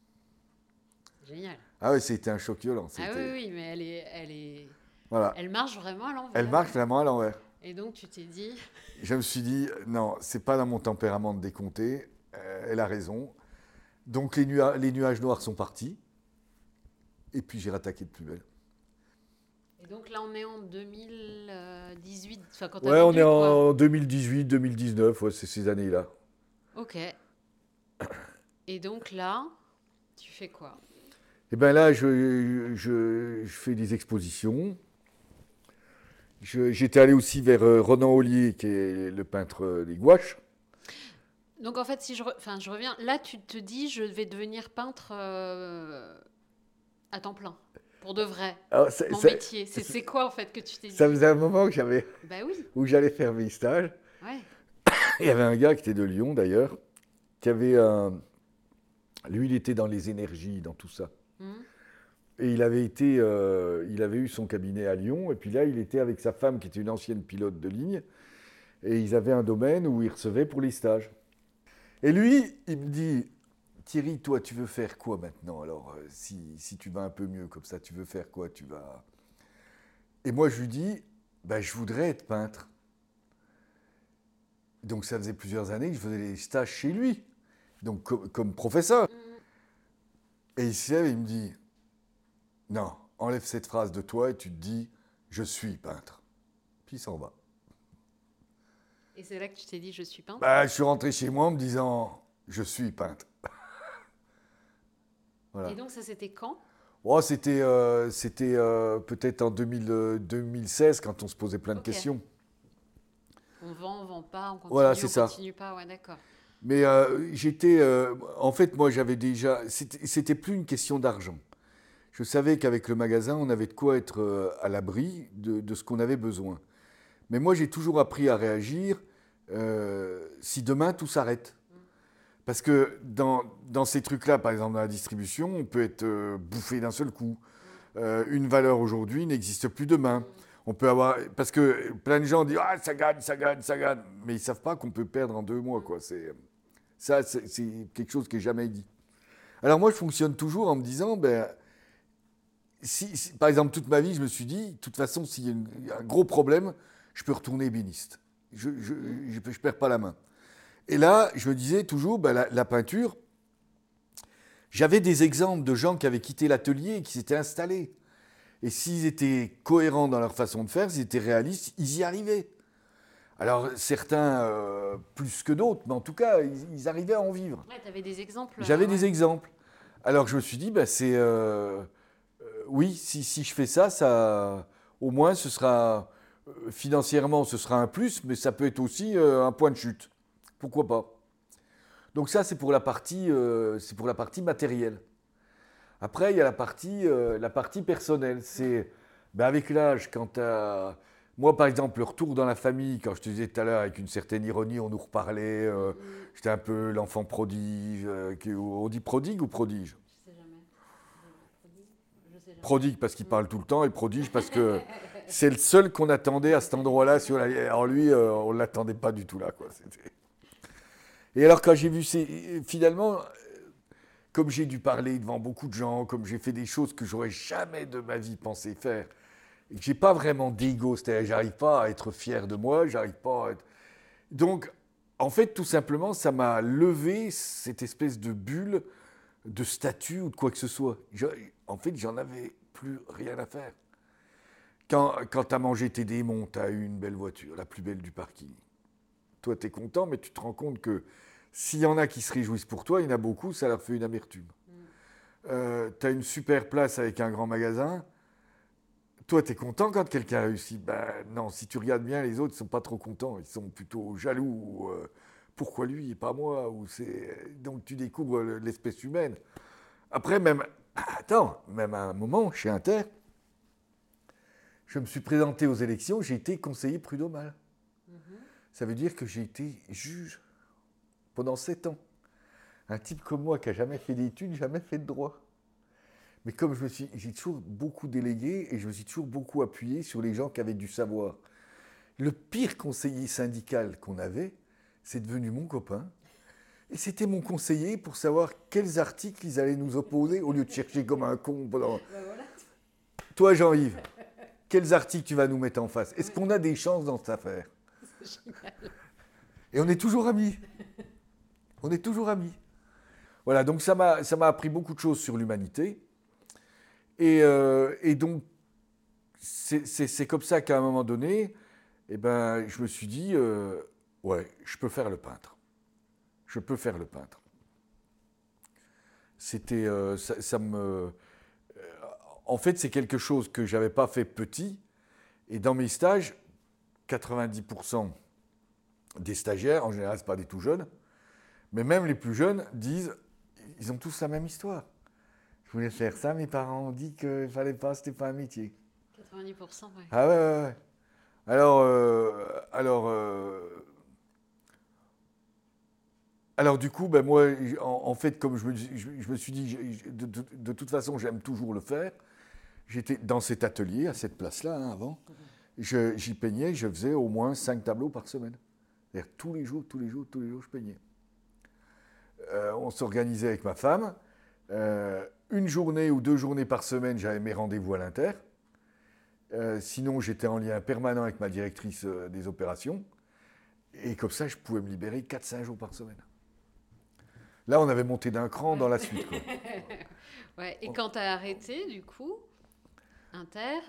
A: Génial.
B: Ah oui, c'était un choc violent.
A: Ah oui, oui, mais elle, est, elle, est,
B: Voilà.
A: elle marche vraiment à l'envers.
B: Elle marche vraiment à l'envers.
A: Et donc, tu t'es dit,
B: Je me suis dit, non, c'est pas dans mon tempérament de décompter. Euh, elle a raison. Donc les, nua- les nuages noirs sont partis. Et puis j'ai rattaqué de plus belle.
A: Donc là, on est en 2018. Enfin, quand
B: Ouais, on est en 2018, 2019, ouais, c'est ces années-là.
A: Ok. Et donc là, tu fais quoi?
B: Et bien là, je, je- je fais des expositions. J'étais allé aussi vers euh, Ronan Ollier, qui est le peintre des gouaches.
A: Donc en fait, si je, re- enfin, je reviens, là, tu te dis, je vais devenir peintre euh, à temps plein. Pour de vrai.
B: Alors, ça-
A: Mon métier. C'est quoi en fait que tu t'es dit
B: Ça faisait un moment que j'avais,
A: Bah oui.
B: où j'allais faire mes stages.
A: Ouais.
B: Il y avait un gars qui était de Lyon d'ailleurs, qui avait un. Lui, il était dans les énergies, dans tout ça.
A: Mhm.
B: Et il avait été, euh, il avait eu son cabinet à Lyon, et puis là, il était avec sa femme, qui était une ancienne pilote de ligne, et ils avaient un domaine où ils recevaient pour les stages. Et lui, il me dit, Thierry, toi, tu veux faire quoi maintenant Alors, euh, si, si tu vas un peu mieux comme ça, tu veux faire quoi Tu vas. Et moi, je lui dis, ben, je voudrais être peintre. Donc, ça faisait plusieurs années que je faisais des stages chez lui, donc comme, comme professeur. Et il se lève et il me dit Non, enlève cette phrase de toi et tu te dis Je suis peintre. Puis il s'en va.
A: Et c'est là que tu t'es dit je suis peintre?
B: Bah, je suis rentré chez moi en me disant Je suis peintre. voilà.
A: Et donc ça c'était quand?
B: Oh, c'était euh, c'était euh, peut-être en 2000, euh, 2016 quand on se posait plein de questions.
A: On vend, on vend pas, on continue,
B: Voilà,
A: on
B: ça.
A: continue pas, ouais d'accord.
B: Mais euh, j'étais. en fait, moi, j'avais déjà. C'était plus une question d'argent. Je savais qu'avec le magasin, on avait de quoi être à l'abri de, de ce qu'on avait besoin. Mais moi, j'ai toujours appris à réagir si demain tout s'arrête. Parce que dans, ces trucs-là, par exemple dans la distribution, on peut être euh, bouffé d'un seul coup. Euh, une valeur aujourd'hui n'existe plus demain. On peut avoir parce que plein de gens disent ah ça gagne, ça gagne, ça gagne, mais ils savent pas qu'on peut perdre en deux mois quoi. C'est ça, c'est quelque chose qui est jamais dit. Alors moi, je fonctionne toujours en me disant ben si, par exemple toute ma vie, je me suis dit de toute façon s'il y a un gros problème, je peux retourner ébéniste. Je je, je, je perds pas la main. Et là, je me disais toujours ben, la, la peinture. J'avais des exemples de gens qui avaient quitté l'atelier et qui s'étaient installés. Et s'ils étaient cohérents dans leur façon de faire, s'ils étaient réalistes, ils y arrivaient. Alors certains euh, plus que d'autres, mais en tout cas, ils, ils arrivaient à en vivre.
A: Ouais, des exemples.
B: J'avais
A: euh,
B: des exemples. Alors je me suis dit, bah, c'est euh, euh, oui, si, si je fais ça, ça, au moins, ce sera financièrement, ce sera un plus, mais ça peut être aussi un point de chute. Pourquoi pas? Donc ça, c'est pour la partie, euh, c'est pour la partie matérielle. Après, il y a la partie, euh, la partie personnelle. C'est ben, avec l'âge, quand t'as- moi, par exemple, le retour dans la famille, quand je te disais tout à l'heure, avec une certaine ironie, on nous reparlait. euh, J'étais un peu l'enfant prodige. euh, on dit prodigue ou prodige?
A: Je sais jamais. Je sais jamais.
B: Prodigue parce qu'il parle tout le temps et prodige parce que c'est le seul qu'on attendait à cet endroit-là. Sur la... Alors lui, euh, on ne l'attendait pas du tout là. Quoi. Et alors quand j'ai vu ces... Finalement, euh, comme j'ai dû parler devant beaucoup de gens, comme j'ai fait des choses que j'aurais jamais de ma vie pensé faire, et que j'ai pas vraiment d'ego, c'est-à-dire j'arrive pas à être fier de moi, j'arrive pas à être... Donc, en fait, tout simplement, ça m'a levé cette espèce de bulle de statut ou de quoi que ce soit. En fait, j'en avais plus rien à faire. Quand, quand tu as mangé tes démons, tu as eu une belle voiture, la plus belle du parking. Toi, tu es content, mais tu te rends compte que s'il y en a qui se réjouissent pour toi, il y en a beaucoup, ça leur fait une amertume. tu as une super place avec un grand magasin. Toi, tu es content quand quelqu'un réussit. Ben non, si tu regardes bien, les autres ne sont pas trop contents. Ils sont plutôt jaloux. ou, euh, pourquoi lui et pas moi ou. Donc tu découvres le- l'espèce humaine. Après, même, attends, même à un moment, chez Inter, je me suis présenté aux élections, j'ai été conseiller prud'homal. Ça veut dire que j'ai été juge pendant sept ans. Un type comme moi qui n'a jamais fait d'études, jamais fait de droit. Mais comme je me suis, j'ai toujours beaucoup délégué et je me suis toujours beaucoup appuyé sur les gens qui avaient du savoir. Le pire conseiller syndical qu'on avait, c'est devenu mon copain. Et c'était mon conseiller pour savoir quels articles ils allaient nous opposer au lieu de chercher comme un con pendant. Toi, Jean-Yves, quels articles tu vas nous mettre en face? Est-ce qu'on a des chances dans cette affaire? Et on est toujours amis. On est toujours amis. Voilà, donc ça m'a appris beaucoup de choses sur l'humanité. Et, euh, donc, c'est- comme ça qu'à un moment donné, eh ben, je me suis dit, euh, ouais, je peux faire le peintre. Je peux faire le peintre. C'était, euh, ça, me, en fait, c'est quelque chose que j'avais pas fait petit. Et dans mes stages, 90% des stagiaires, en général, c'est pas des tout jeunes, mais même les plus jeunes disent, ils ont tous la même histoire. Je voulais faire ça, mes parents ont dit qu'il fallait pas, c'était pas un métier.
A: 90%, ouais.
B: Ah ouais, ouais, ouais. Alors, euh, alors, euh, alors du coup, ben moi, en, fait, comme je me, je, me suis dit, de, de, toute façon, j'aime toujours le faire. J'étais dans cet atelier, à cette place-là, hein, avant. J'y peignais, je faisais au moins cinq tableaux par semaine. C'est-à-dire tous les jours, tous les jours, tous les jours, je peignais. Euh, on s'organisait avec ma femme. Euh, une journée ou deux journées par semaine, j'avais mes rendez-vous à l'Inter. Euh, sinon, j'étais en lien permanent avec ma directrice des opérations. Et comme ça, je pouvais me libérer 4-5 jours par semaine. Là, on avait monté d'un cran dans la suite.
A: ouais. Et quand tu as arrêté, du coup, Inter,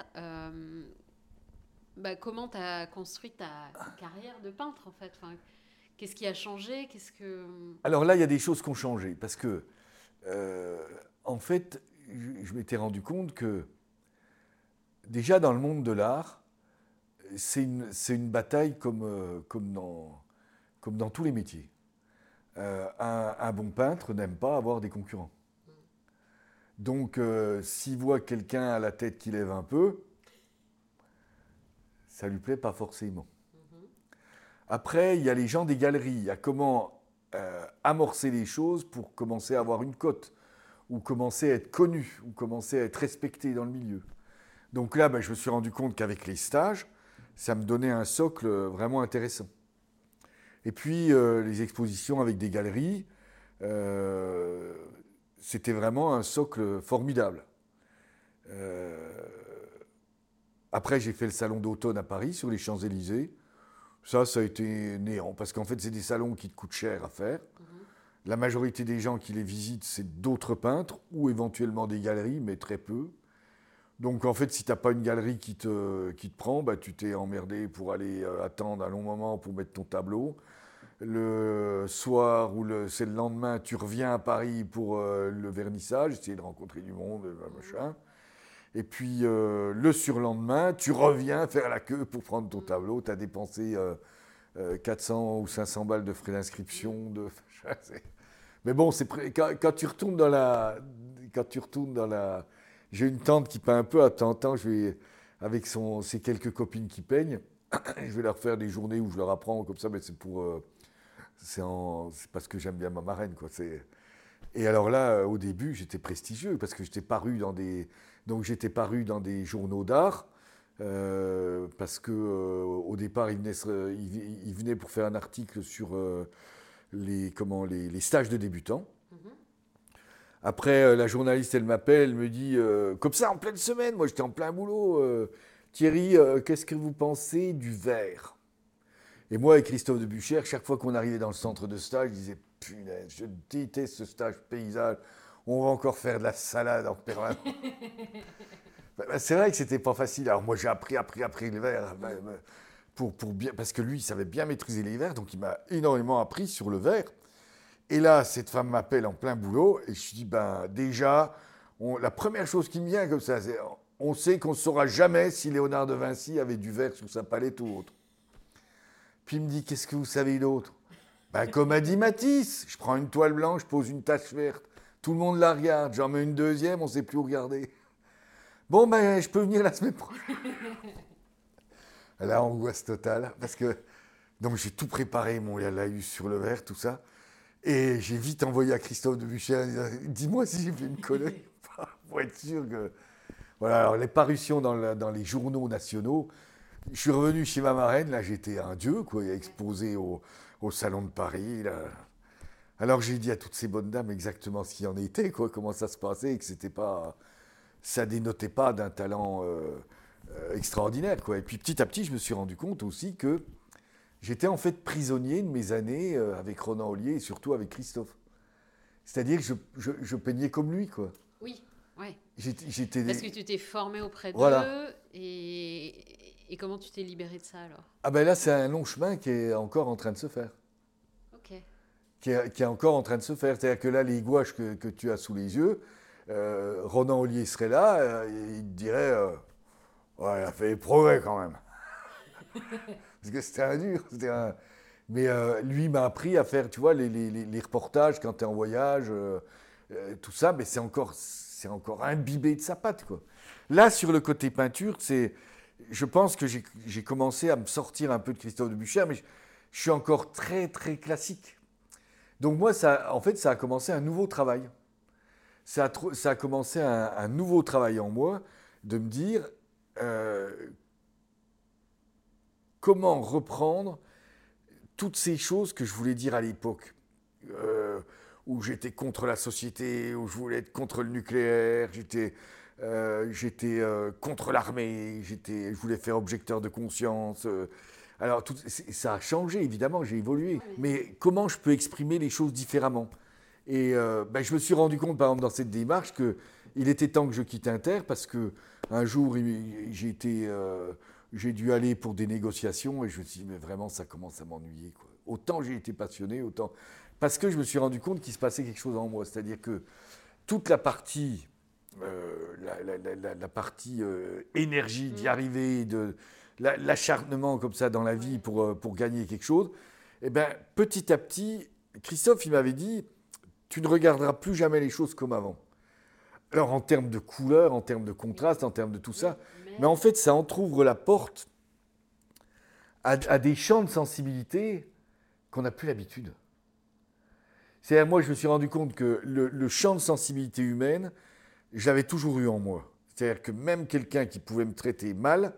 A: bah, comment tu as construit ta carrière de peintre, en fait? Qu'est-ce qui a changé? Qu'est-ce que...
B: Alors là, il y a des choses qui ont changé. Parce que, euh, en fait, je, m'étais rendu compte que, déjà dans le monde de l'art, c'est une, une, bataille comme, euh, comme, dans, comme dans tous les métiers. Euh, un, un, bon peintre n'aime pas avoir des concurrents. Donc, s'il voit quelqu'un à la tête qui lève un peu, ça lui plaît pas forcément. Après, il y a les gens des galeries. Il y a comment euh, amorcer les choses pour commencer à avoir une cote, ou commencer à être connu, ou commencer à être respecté dans le milieu. Donc là, ben, je me suis rendu compte qu'avec les stages, ça me donnait un socle vraiment intéressant. Et puis, euh, les expositions avec des galeries, euh, c'était vraiment un socle formidable. Après, j'ai fait le salon d'automne à Paris, sur les Champs-Élysées. Ça, ça a été néant, parce qu'en fait, c'est des salons qui te coûtent cher à faire. Mhm. La majorité des gens qui les visitent, c'est d'autres peintres, ou éventuellement des galeries, mais très peu. Donc en fait, si tu n'as pas une galerie qui te, qui te prend, bah, tu t'es emmerdé pour aller euh, attendre un long moment pour mettre ton tableau. Le soir ou c'est le lendemain, tu reviens à Paris pour euh, le vernissage, essayer de rencontrer du monde, mhm. machin. Et puis euh, le surlendemain, tu reviens faire la queue pour prendre ton tableau. Tu as dépensé 400 euh, euh, ou 500 balles de frais d'inscription. De... Mais bon, c'est quand, tu retournes dans la. Quand tu retournes dans la. J'ai une tante qui peint un peu à temps en temps. Je vais, avec ses quelques copines qui peignent, je vais leur faire des journées où je leur apprends comme ça, mais c'est pour. c'est parce que j'aime bien ma marraine, quoi. Et alors là, au début, j'étais prestigieux parce que j'étais paru dans des, donc j'étais paru dans des journaux d'art. Euh, parce que euh, au départ, il venait, pour faire un article sur euh, les, comment, les, stages de débutants. Mhm. Après, la journaliste, elle m'appelle, elle me dit, comme ça, en pleine semaine, moi j'étais en plein boulot, Thierry, qu'est-ce que vous pensez du verre? Et moi et Christophe de Buchère, chaque fois qu'on arrivait dans le centre de stage, je disais, punaise, je déteste ce stage paysage on va encore faire de la salade en permanence. Bah, bah, c'est vrai que c'était pas facile. Alors moi j'ai appris, appris, appris le verre. Bah, pour, pour bien, parce que lui, il savait bien maîtriser les verres, donc il m'a énormément appris sur le verre. Et là, cette femme m'appelle en plein boulot, et je dis, ben déjà, la première chose qui me vient comme ça, c'est on sait qu'on ne saura jamais si Léonard de Vinci avait du verre sur sa palette ou autre. Puis il me dit, qu'est-ce que vous savez d'autre? Ben, Comme a dit Matisse, je prends une toile blanche, je pose une tache verte. Tout le monde la regarde. J'en mets une deuxième, on ne sait plus où regarder. Bon, ben, je peux venir la semaine prochaine. La angoisse totale. Parce que. Donc, j'ai tout préparé, mon laïus sur le verre, tout ça. Et j'ai vite envoyé à Christophe de dis-moi si j'ai fait une connerie pour être sûr que. Voilà, alors les parutions dans, dans, les journaux nationaux. Je suis revenu chez ma marraine, là j'étais un dieu, quoi, exposé au, au Salon de Paris. Là. Alors j'ai dit à toutes ces bonnes dames exactement ce qu'il en était, quoi, comment ça se passait, et que c'était pas, ça dénotait pas d'un talent euh, euh, extraordinaire, quoi. Et puis petit à petit, je me suis rendu compte aussi que j'étais en fait prisonnier de mes années euh, avec Ronan Ollier et surtout avec Christophe. C'est-à-dire que je, peignais comme lui, quoi.
A: Oui, ouais.
B: J'étais.
A: Parce que tu t'es formé auprès d'eux et, et comment tu t'es libéré de ça alors?
B: Ah ben là, c'est un long chemin qui est encore en train de se faire qui est, encore en train de se faire. C'est-à-dire que là, les gouaches que, tu as sous les yeux, euh, Ronan Ollier serait là, euh, il te dirait euh, Ouais, il a fait des progrès quand même. Parce que c'était un dur. Mais lui m'a appris à faire, tu vois, les, reportages quand tu es en voyage, tout ça, mais c'est encore, c'est encore imbibé de sa patte. Quoi. Là, sur le côté peinture, c'est, je pense que j'ai commencé à me sortir un peu de Christophe de Bucher, mais je, suis encore très, très classique. Donc moi, ça, en fait, ça a commencé un nouveau travail. Ça a, commencé un, nouveau travail en moi de me dire euh, comment reprendre toutes ces choses que je voulais dire à l'époque. Euh, où j'étais contre la société, où je voulais être contre le nucléaire, j'étais euh, contre l'armée, je voulais faire objecteur de conscience. Alors tout, ça a changé évidemment, j'ai évolué. Mais comment je peux exprimer les choses différemment? Et ben, je me suis rendu compte, par exemple, dans cette démarche, que il était temps que je quitte Inter parce que un jour j'ai été, j'ai dû aller pour des négociations et je me suis dit mais vraiment ça commence à m'ennuyer. Autant j'ai été passionné, autant parce que je me suis rendu compte qu'il se passait quelque chose en moi. C'est-à-dire que toute la partie, euh, la, partie euh, énergie d'y mm. arriver, de l'acharnement comme ça dans la vie pour, euh, pour gagner quelque chose, eh ben, petit à petit, Christophe, il m'avait dit, tu ne regarderas plus jamais les choses comme avant. Alors en termes de couleur, en termes de contraste, en termes de tout ça, mais en fait ça entr'ouvre la porte à, à des champs de sensibilité qu'on n'a plus l'habitude. C'est moi, je me suis rendu compte que le, champ de sensibilité humaine, j'avais toujours eu en moi. C'est-à-dire que même quelqu'un qui pouvait me traiter mal,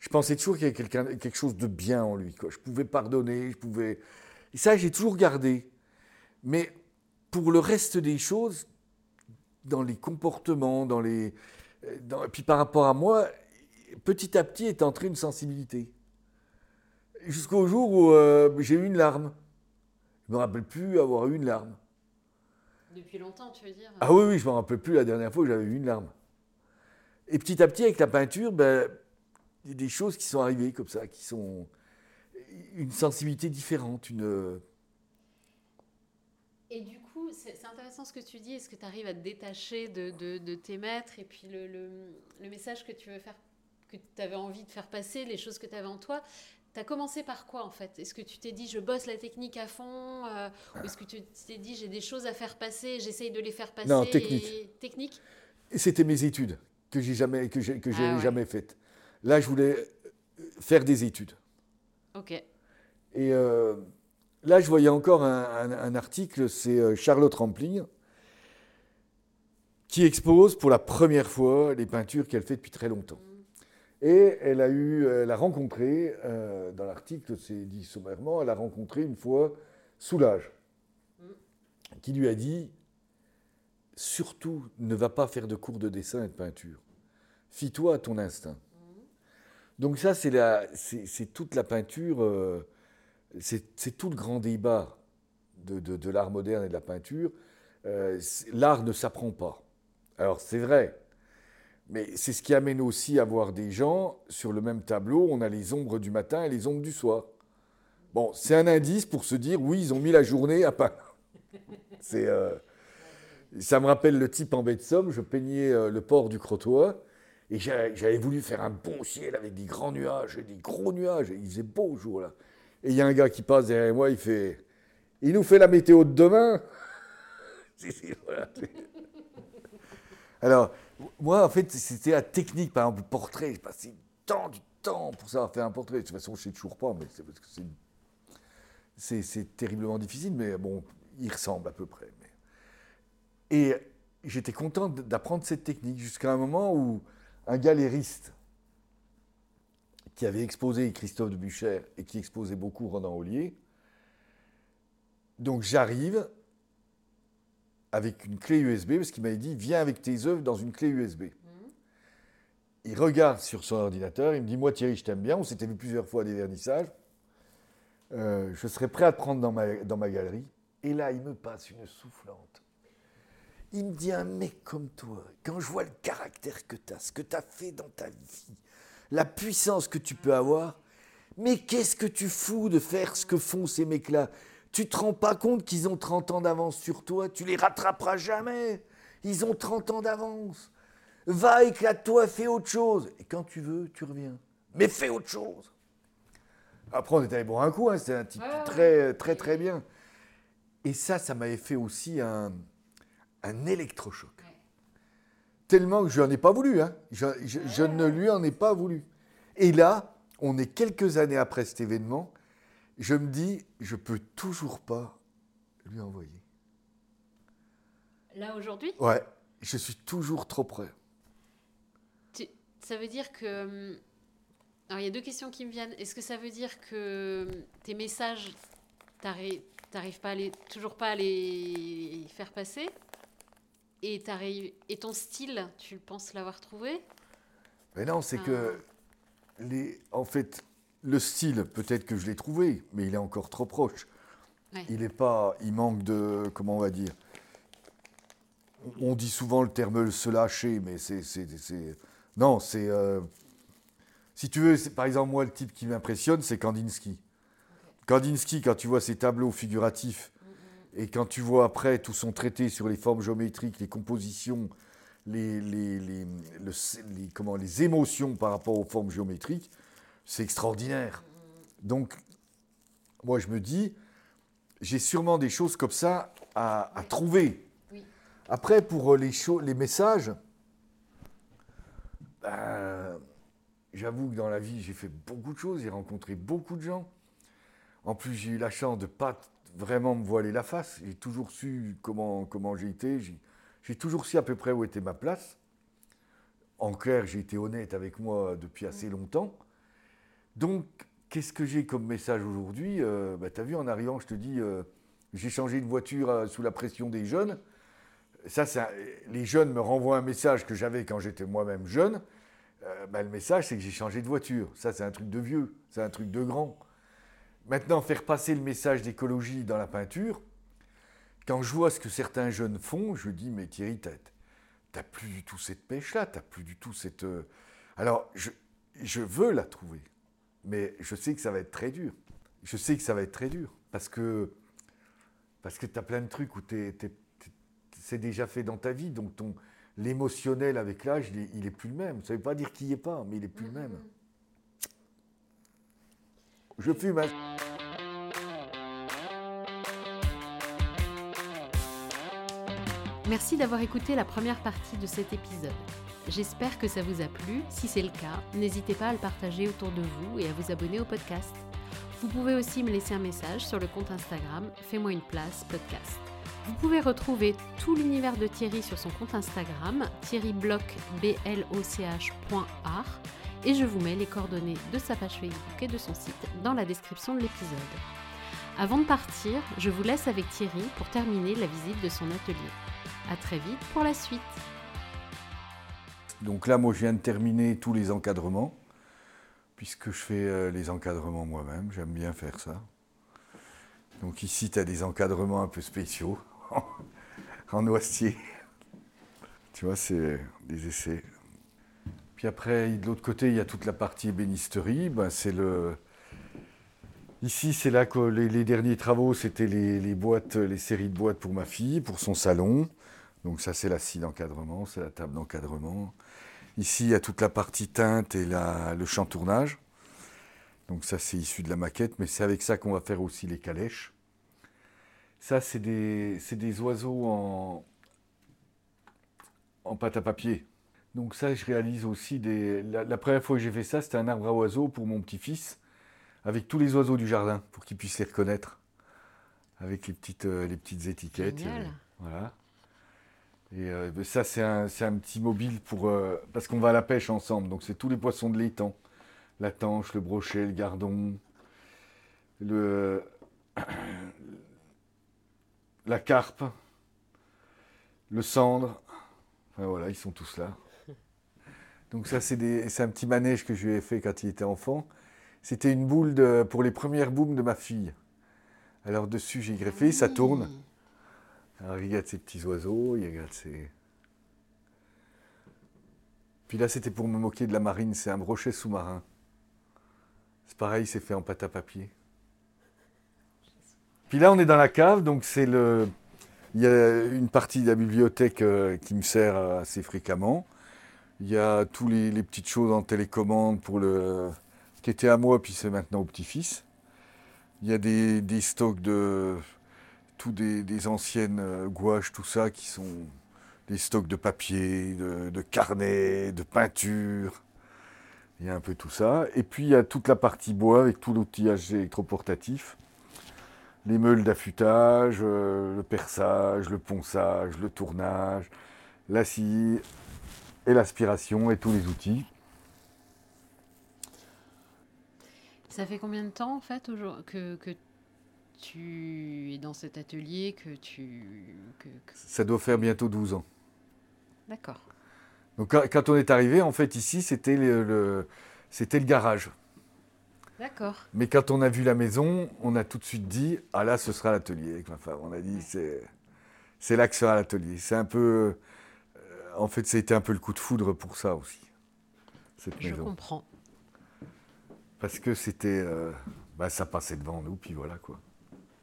B: je pensais toujours qu'il y avait quelque chose de bien en lui. Je pouvais pardonner, je pouvais. Et ça, j'ai toujours gardé. Mais pour le reste des choses, dans les comportements, dans les. et puis par rapport à moi, petit à petit est entrée une sensibilité. Jusqu'au jour où euh, j'ai eu une larme. Je me rappelle plus avoir eu une larme.
A: Depuis longtemps, tu veux dire?
B: Ah oui, oui, je me rappelle plus la dernière fois où j'avais eu une larme. Et petit à petit, avec la peinture, ben, des choses qui sont arrivées comme ça, qui sont une sensibilité différente, une.
A: Et du coup, c'est intéressant ce que tu dis. Est-ce que tu arrives à te détacher de, de, tes maîtres et puis le, le, le, message que tu veux faire, que tu avais envie de faire passer, les choses que tu avais en toi T'as commencé par quoi en fait? Est-ce que tu t'es dit je bosse la technique à fond euh, Ou est-ce que tu t'es dit j'ai des choses à faire passer, j'essaye de les faire passer
B: Non, technique.
A: Et... Technique
B: C'était mes études que j'ai jamais, que j'ai, ah jamais faites. Là, je voulais euh, faire des études.
A: Ok.
B: Et euh, là, je voyais encore un, article, c'est Charlotte Rampling, qui expose pour la première fois les peintures qu'elle fait depuis très longtemps. Et elle a, eu, elle a rencontré, euh, dans l'article, c'est dit sommairement, elle a rencontré une fois Soulage, qui lui a dit Surtout, ne va pas faire de cours de dessin et de peinture. Fie-toi à ton instinct. Donc, ça, c'est toute la peinture, euh, c'est tout le grand débat de, l'art moderne et de la peinture. Euh, l'art ne s'apprend pas. Alors, c'est vrai, mais c'est ce qui amène aussi à voir des gens sur le même tableau, on a les ombres du matin et les ombres du soir. Bon, c'est un indice pour se dire, oui, ils ont mis la journée à peindre. Euh, ça me rappelle le type en baie de Somme, je peignais le port du Crotoy, et j'avais voulu faire un bon ciel avec des grands nuages, des gros nuages, il faisait beau jour là. Et il y a un gars qui passe derrière moi, il fait, il nous fait la météo de demain. Alors, moi, en fait, c'était la technique, par exemple, le portrait. J'ai passé tant du temps pour savoir faire un portrait. De toute façon, je ne sais toujours pas, mais c'est parce que c'est, terriblement difficile, mais bon, il ressemble à peu près. Et j'étais content d'apprendre cette technique jusqu'à un moment où un galériste qui avait exposé Christophe de Bucher et qui exposait beaucoup Ronan Ollier, donc j'arrive, avec une clé USB, parce qu'il m'avait dit Viens avec tes œuvres dans une clé USB. Il regarde sur son ordinateur, il me dit Moi, Thierry, je t'aime bien. On s'était vu plusieurs fois à des vernissages. Euh, je serais prêt à te prendre dans ma, dans ma galerie. Et là, il me passe une soufflante. Il me dit Un mec comme toi, quand je vois le caractère que tu as, ce que tu as fait dans ta vie, la puissance que tu peux avoir, mais qu'est-ce que tu fous de faire ce que font ces mecs-là? Tu te rends pas compte qu'ils ont 30 ans d'avance sur toi Tu les rattraperas jamais. Ils ont 30 ans d'avance. Va, éclate-toi, fais autre chose. Et quand tu veux, tu reviens. Mais fais autre chose. Après, on est allé boire un coup, hein, c'était un type très, très, très bien. Et ça, ça m'avait fait aussi un, un électrochoc. tellement que je n'en ai pas voulu. Hein. Je, je ne lui en ai pas voulu. Et là, on est quelques années après cet événement, je me dis, je peux toujours pas lui envoyer.
A: Là aujourd'hui?
B: Ouais, je suis toujours trop près.
A: ça veut dire que. Hum, alors il y a deux questions qui me viennent. Est-ce que ça veut dire que hum, tes messages, t'arrives pas à les, toujours pas à les faire passer? Et, et ton style, tu penses l'avoir trouvé?
B: Mais non, c'est que ah. les, en fait, le style, peut-être que je l'ai trouvé, mais il est encore trop proche. Il est pas, il manque de, comment on va dire? On dit souvent le terme se lâcher, mais c'est, non, c'est, euh, si tu veux, par exemple moi le type qui m'impressionne, c'est Kandinsky. Kandinsky, quand tu vois ses tableaux figuratifs et quand tu vois après tout son traité sur les formes géométriques, les compositions, les, les, les, comment, les émotions par rapport aux formes géométriques, c'est extraordinaire. Donc, moi je me dis, j'ai sûrement des choses comme ça à, trouver. Après, pour les, les messages, ben, j'avoue que dans la vie, j'ai fait beaucoup de choses, j'ai rencontré beaucoup de gens. En plus, j'ai eu la chance de ne pas vraiment me voiler la face. J'ai toujours su comment, comment j'ai été. J'ai toujours su à peu près où était ma place. En clair, j'ai été honnête avec moi depuis assez longtemps. Donc, qu'est-ce que j'ai comme message aujourd'hui? Euh, bah, Tu as vu, en arrivant, je te dis, euh, j'ai changé de voiture euh, sous la pression des jeunes. Ça, les jeunes me renvoient un message que j'avais quand j'étais moi-même jeune. Bah, le message, c'est que j'ai changé de voiture. Ça, c'est un truc de vieux, c'est un truc de grand. Maintenant, faire passer le message d'écologie dans la peinture, quand je vois ce que certains jeunes font, je dis, mais Thierry, tu n'as plus du tout cette pêche-là, tu n'as plus du tout cette... Alors, je, je veux la trouver. Mais je sais que ça va être très dur. Je sais que ça va être très dur. Parce que, parce que tu as plein de trucs où c'est déjà fait dans ta vie. Donc ton, l'émotionnel avec l'âge, il, est, plus le même. Ça ne veut pas dire qu'il n'y est pas, mais il est plus le même. Je fume.
A: Merci d'avoir écouté la première partie de cet épisode. J'espère que ça vous a plu. Si c'est le cas, n'hésitez pas à le partager autour de vous et à vous abonner au podcast. Vous pouvez aussi me laisser un message sur le compte Instagram Fais-moi une place podcast. Vous pouvez retrouver tout l'univers de Thierry sur son compte Instagram thierrybloch.art et je vous mets les coordonnées de sa page Facebook et de son site dans la description de l'épisode. Avant de partir, je vous laisse avec Thierry pour terminer la visite de son atelier. A très vite pour la suite.
B: Donc là, moi, je viens de terminer tous les encadrements, puisque je fais euh, les encadrements moi-même. J'aime bien faire ça. Donc ici, tu as des encadrements un peu spéciaux, en noisetier. Tu vois, c'est des essais. Puis après, de l'autre côté, il y a toute la partie ébénisterie. Ben, c'est le... Ici, c'est là que les, derniers travaux, c'était les, boîtes, les séries de boîtes pour ma fille, pour son salon. Donc ça, c'est la scie d'encadrement, c'est la table d'encadrement. Ici, il y a toute la partie teinte et le champ tournage. Donc ça, c'est issu de la maquette, mais c'est avec ça qu'on va faire aussi les calèches. Ça, c'est des, des, oiseaux en, en pâte à papier. Donc ça, je réalise aussi des... La, première fois que j'ai fait ça, c'était un arbre à oiseaux pour mon petit-fils, avec tous les oiseaux du jardin, pour qu'il puisse les reconnaître, avec les petites, euh, les petites étiquettes. voilà. Et euh, ben ça, c'est un, un, petit mobile pour. Euh, parce qu'on va à la pêche ensemble. Donc, c'est tous les poissons de l'étang la tanche, le brochet, le gardon, le, la carpe, le cendre. Enfin, voilà, ils sont tous là. Donc, ça, c'est un petit manège que je lui ai fait quand il était enfant. C'était une boule de, pour les premières boumes de ma fille. Alors, dessus, j'ai greffé, ça tourne. Alors, il regarde ces petits oiseaux, il regarde ces. Puis là, c'était pour me moquer de la marine, c'est un brochet sous-marin. C'est pareil, c'est fait en pâte à papier. Puis là, on est dans la cave, donc c'est le. Il y a une partie de la bibliothèque euh, qui me sert assez fréquemment. Il y a tous les, petites choses en télécommande pour le qui était à moi, puis c'est maintenant au petit-fils. Il y a des stocks de, des, anciennes euh, gouaches, tout ça, qui sont des stocks de papier, de, de carnets, de peinture. Il y a un peu tout ça. Et puis il y a toute la partie bois avec tout l'outillage électroportatif. Les meules d'affûtage, euh, le perçage, le ponçage, le tournage, la scie et l'aspiration et tous les outils.
A: Ça fait combien de temps en fait que, que tu es dans cet atelier, que tu... que- que-
B: Ça doit faire bientôt 12 ans.
A: D'accord.
B: Donc quand- on est arrivé, en fait, ici, c'était le, le- c'était le garage.
A: D'accord.
B: Mais quand on a vu la maison, on a tout de suite dit Ah là, ce sera l'atelier. Avec ma femme, on a dit C'est, c'est là que sera l'atelier. C'est un peu. En fait, c'était un peu le coup de foudre pour ça aussi, cette
A: Je
B: maison.
A: comprends.
B: Parce que c'était. euh, bah, ça passait devant nous, puis voilà quoi.